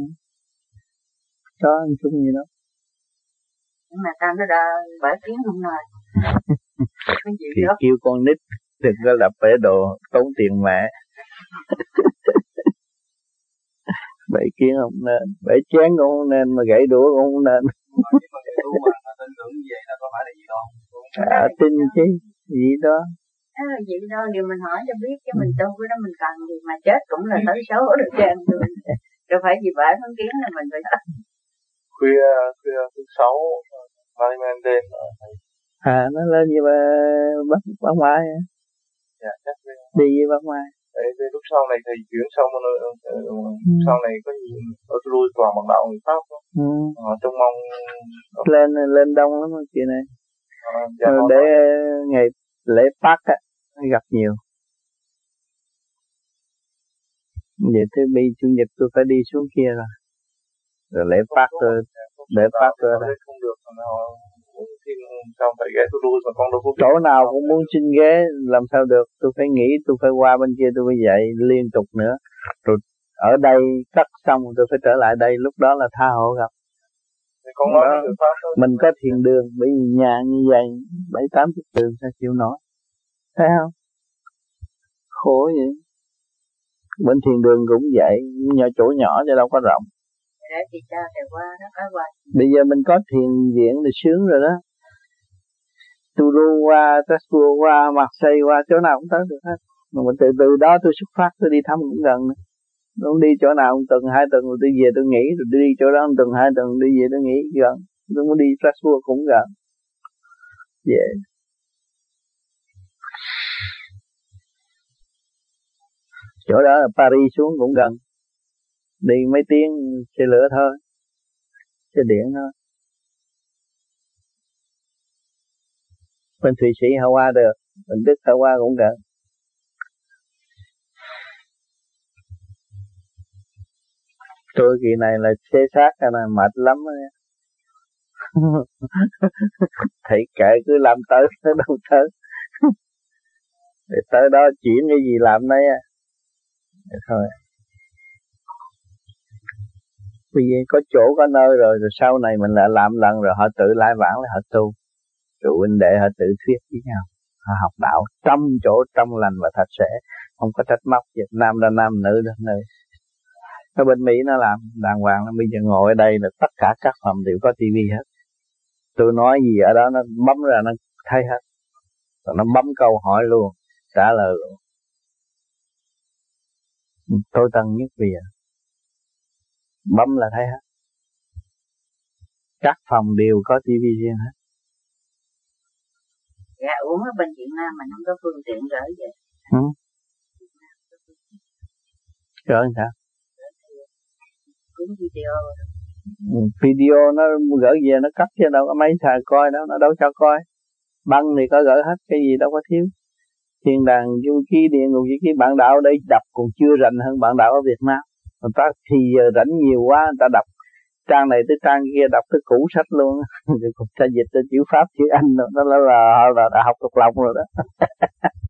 Có ăn chung gì đâu. Nhưng mà tao nó đã bởi kiến không rồi thì đó. kêu con nít đừng có lập bể đồ tốn tiền mẹ bể kiến không nên bể chén cũng không nên mà gãy đũa cũng không nên. À, tin chứ gì đó. À, vậy đó điều mình hỏi cho biết cho mình tu cái đó mình cần gì mà chết cũng là tới số được trơn rồi đâu phải vì bể phân kiến là mình phải khuya khuya thứ sáu mai men đêm à nó lên như mà bắt bắt mai dạ đi với bắt mai để, để lúc sau này thì chuyển sang một nơi ừ. sau này có nhiều ở lui toàn bằng đạo người pháp đó. Ừ. À, trong mong lên lên đông lắm chị này. À, dạ, ờ, để ngày lễ Pác á gặp nhiều. Vậy thứ bi chủ nhật tôi phải đi xuống kia rồi. Rồi lễ Pác tôi lễ Pác tôi không được sao phải ghé tôi lui mà con đâu có chỗ nào cũng muốn xin ghé làm sao được? Tôi phải nghĩ tôi phải qua bên kia tôi phải dậy liên tục nữa. Rồi ở đây cắt xong tôi phải trở lại đây. Lúc đó là tha hộ gặp. Con nói đó, mình có thiền đường bởi vì nhà như vậy bảy tám chục đường sao chịu nổi? Thấy không? Khổ vậy. Bên thiền đường cũng vậy nhỏ chỗ nhỏ chứ đâu có rộng. Thì cho thì qua đó có qua. Bây giờ mình có thiền viện thì sướng rồi đó Turu qua, Tasua qua, Marseille qua, chỗ nào cũng tới được hết. Mà mình từ từ đó tôi xuất phát, tôi đi thăm cũng gần nữa. Tôi đi chỗ nào một tuần, hai tuần rồi tôi về tôi nghỉ, rồi đi chỗ đó một tuần, hai tuần đi về tôi nghỉ gần. Tôi muốn đi Strasbourg cũng gần. Về. Chỗ đó là Paris xuống cũng gần. Đi mấy tiếng xe lửa thôi. Xe điện thôi. Bên Thụy Sĩ họ qua được bên Đức họ qua cũng được. Tôi kỳ này là xê xác này mệt lắm thầy kệ, cứ làm tới tới đâu tới. Để tới đó chuyển cái gì làm đấy à thôi. Vì có chỗ có nơi rồi rồi sau này mình lại làm lần rồi họ tự lai vãng lại họ tu rồi huynh đệ họ tự thuyết với nhau. Họ học đạo trong chỗ trong lành và thật sẽ, không có trách móc Việt Nam ra nam nữ ra nữ ở bên Mỹ nó làm, đàng hoàng bây giờ ngồi ở đây là tất cả các phòng đều có tivi hết. Tôi nói gì ở đó nó bấm ra nó thấy hết. Rồi nó bấm câu hỏi luôn, trả lời luôn. Tôi tăng nhất vì bấm là thấy hết. Các phòng đều có tivi riêng hết dạ uống ở bên Việt Nam mình không có phương tiện gửi vậy ừ. gửi sao? Cũng video ừ, video nó gửi về nó cắt chứ đâu có mấy xài coi đâu nó đâu cho coi. Băng thì có gửi hết cái gì đâu có thiếu. Thiên đàng du ký địa ngục du ký bạn đạo đây đọc còn chưa rành hơn bạn đạo ở Việt Nam. Người ta thì giờ rảnh nhiều quá người ta đọc trang này tới trang kia đọc tới cũ sách luôn rồi ta dịch tới chữ pháp chữ anh đó là là, là, là, học thuộc lòng rồi đó.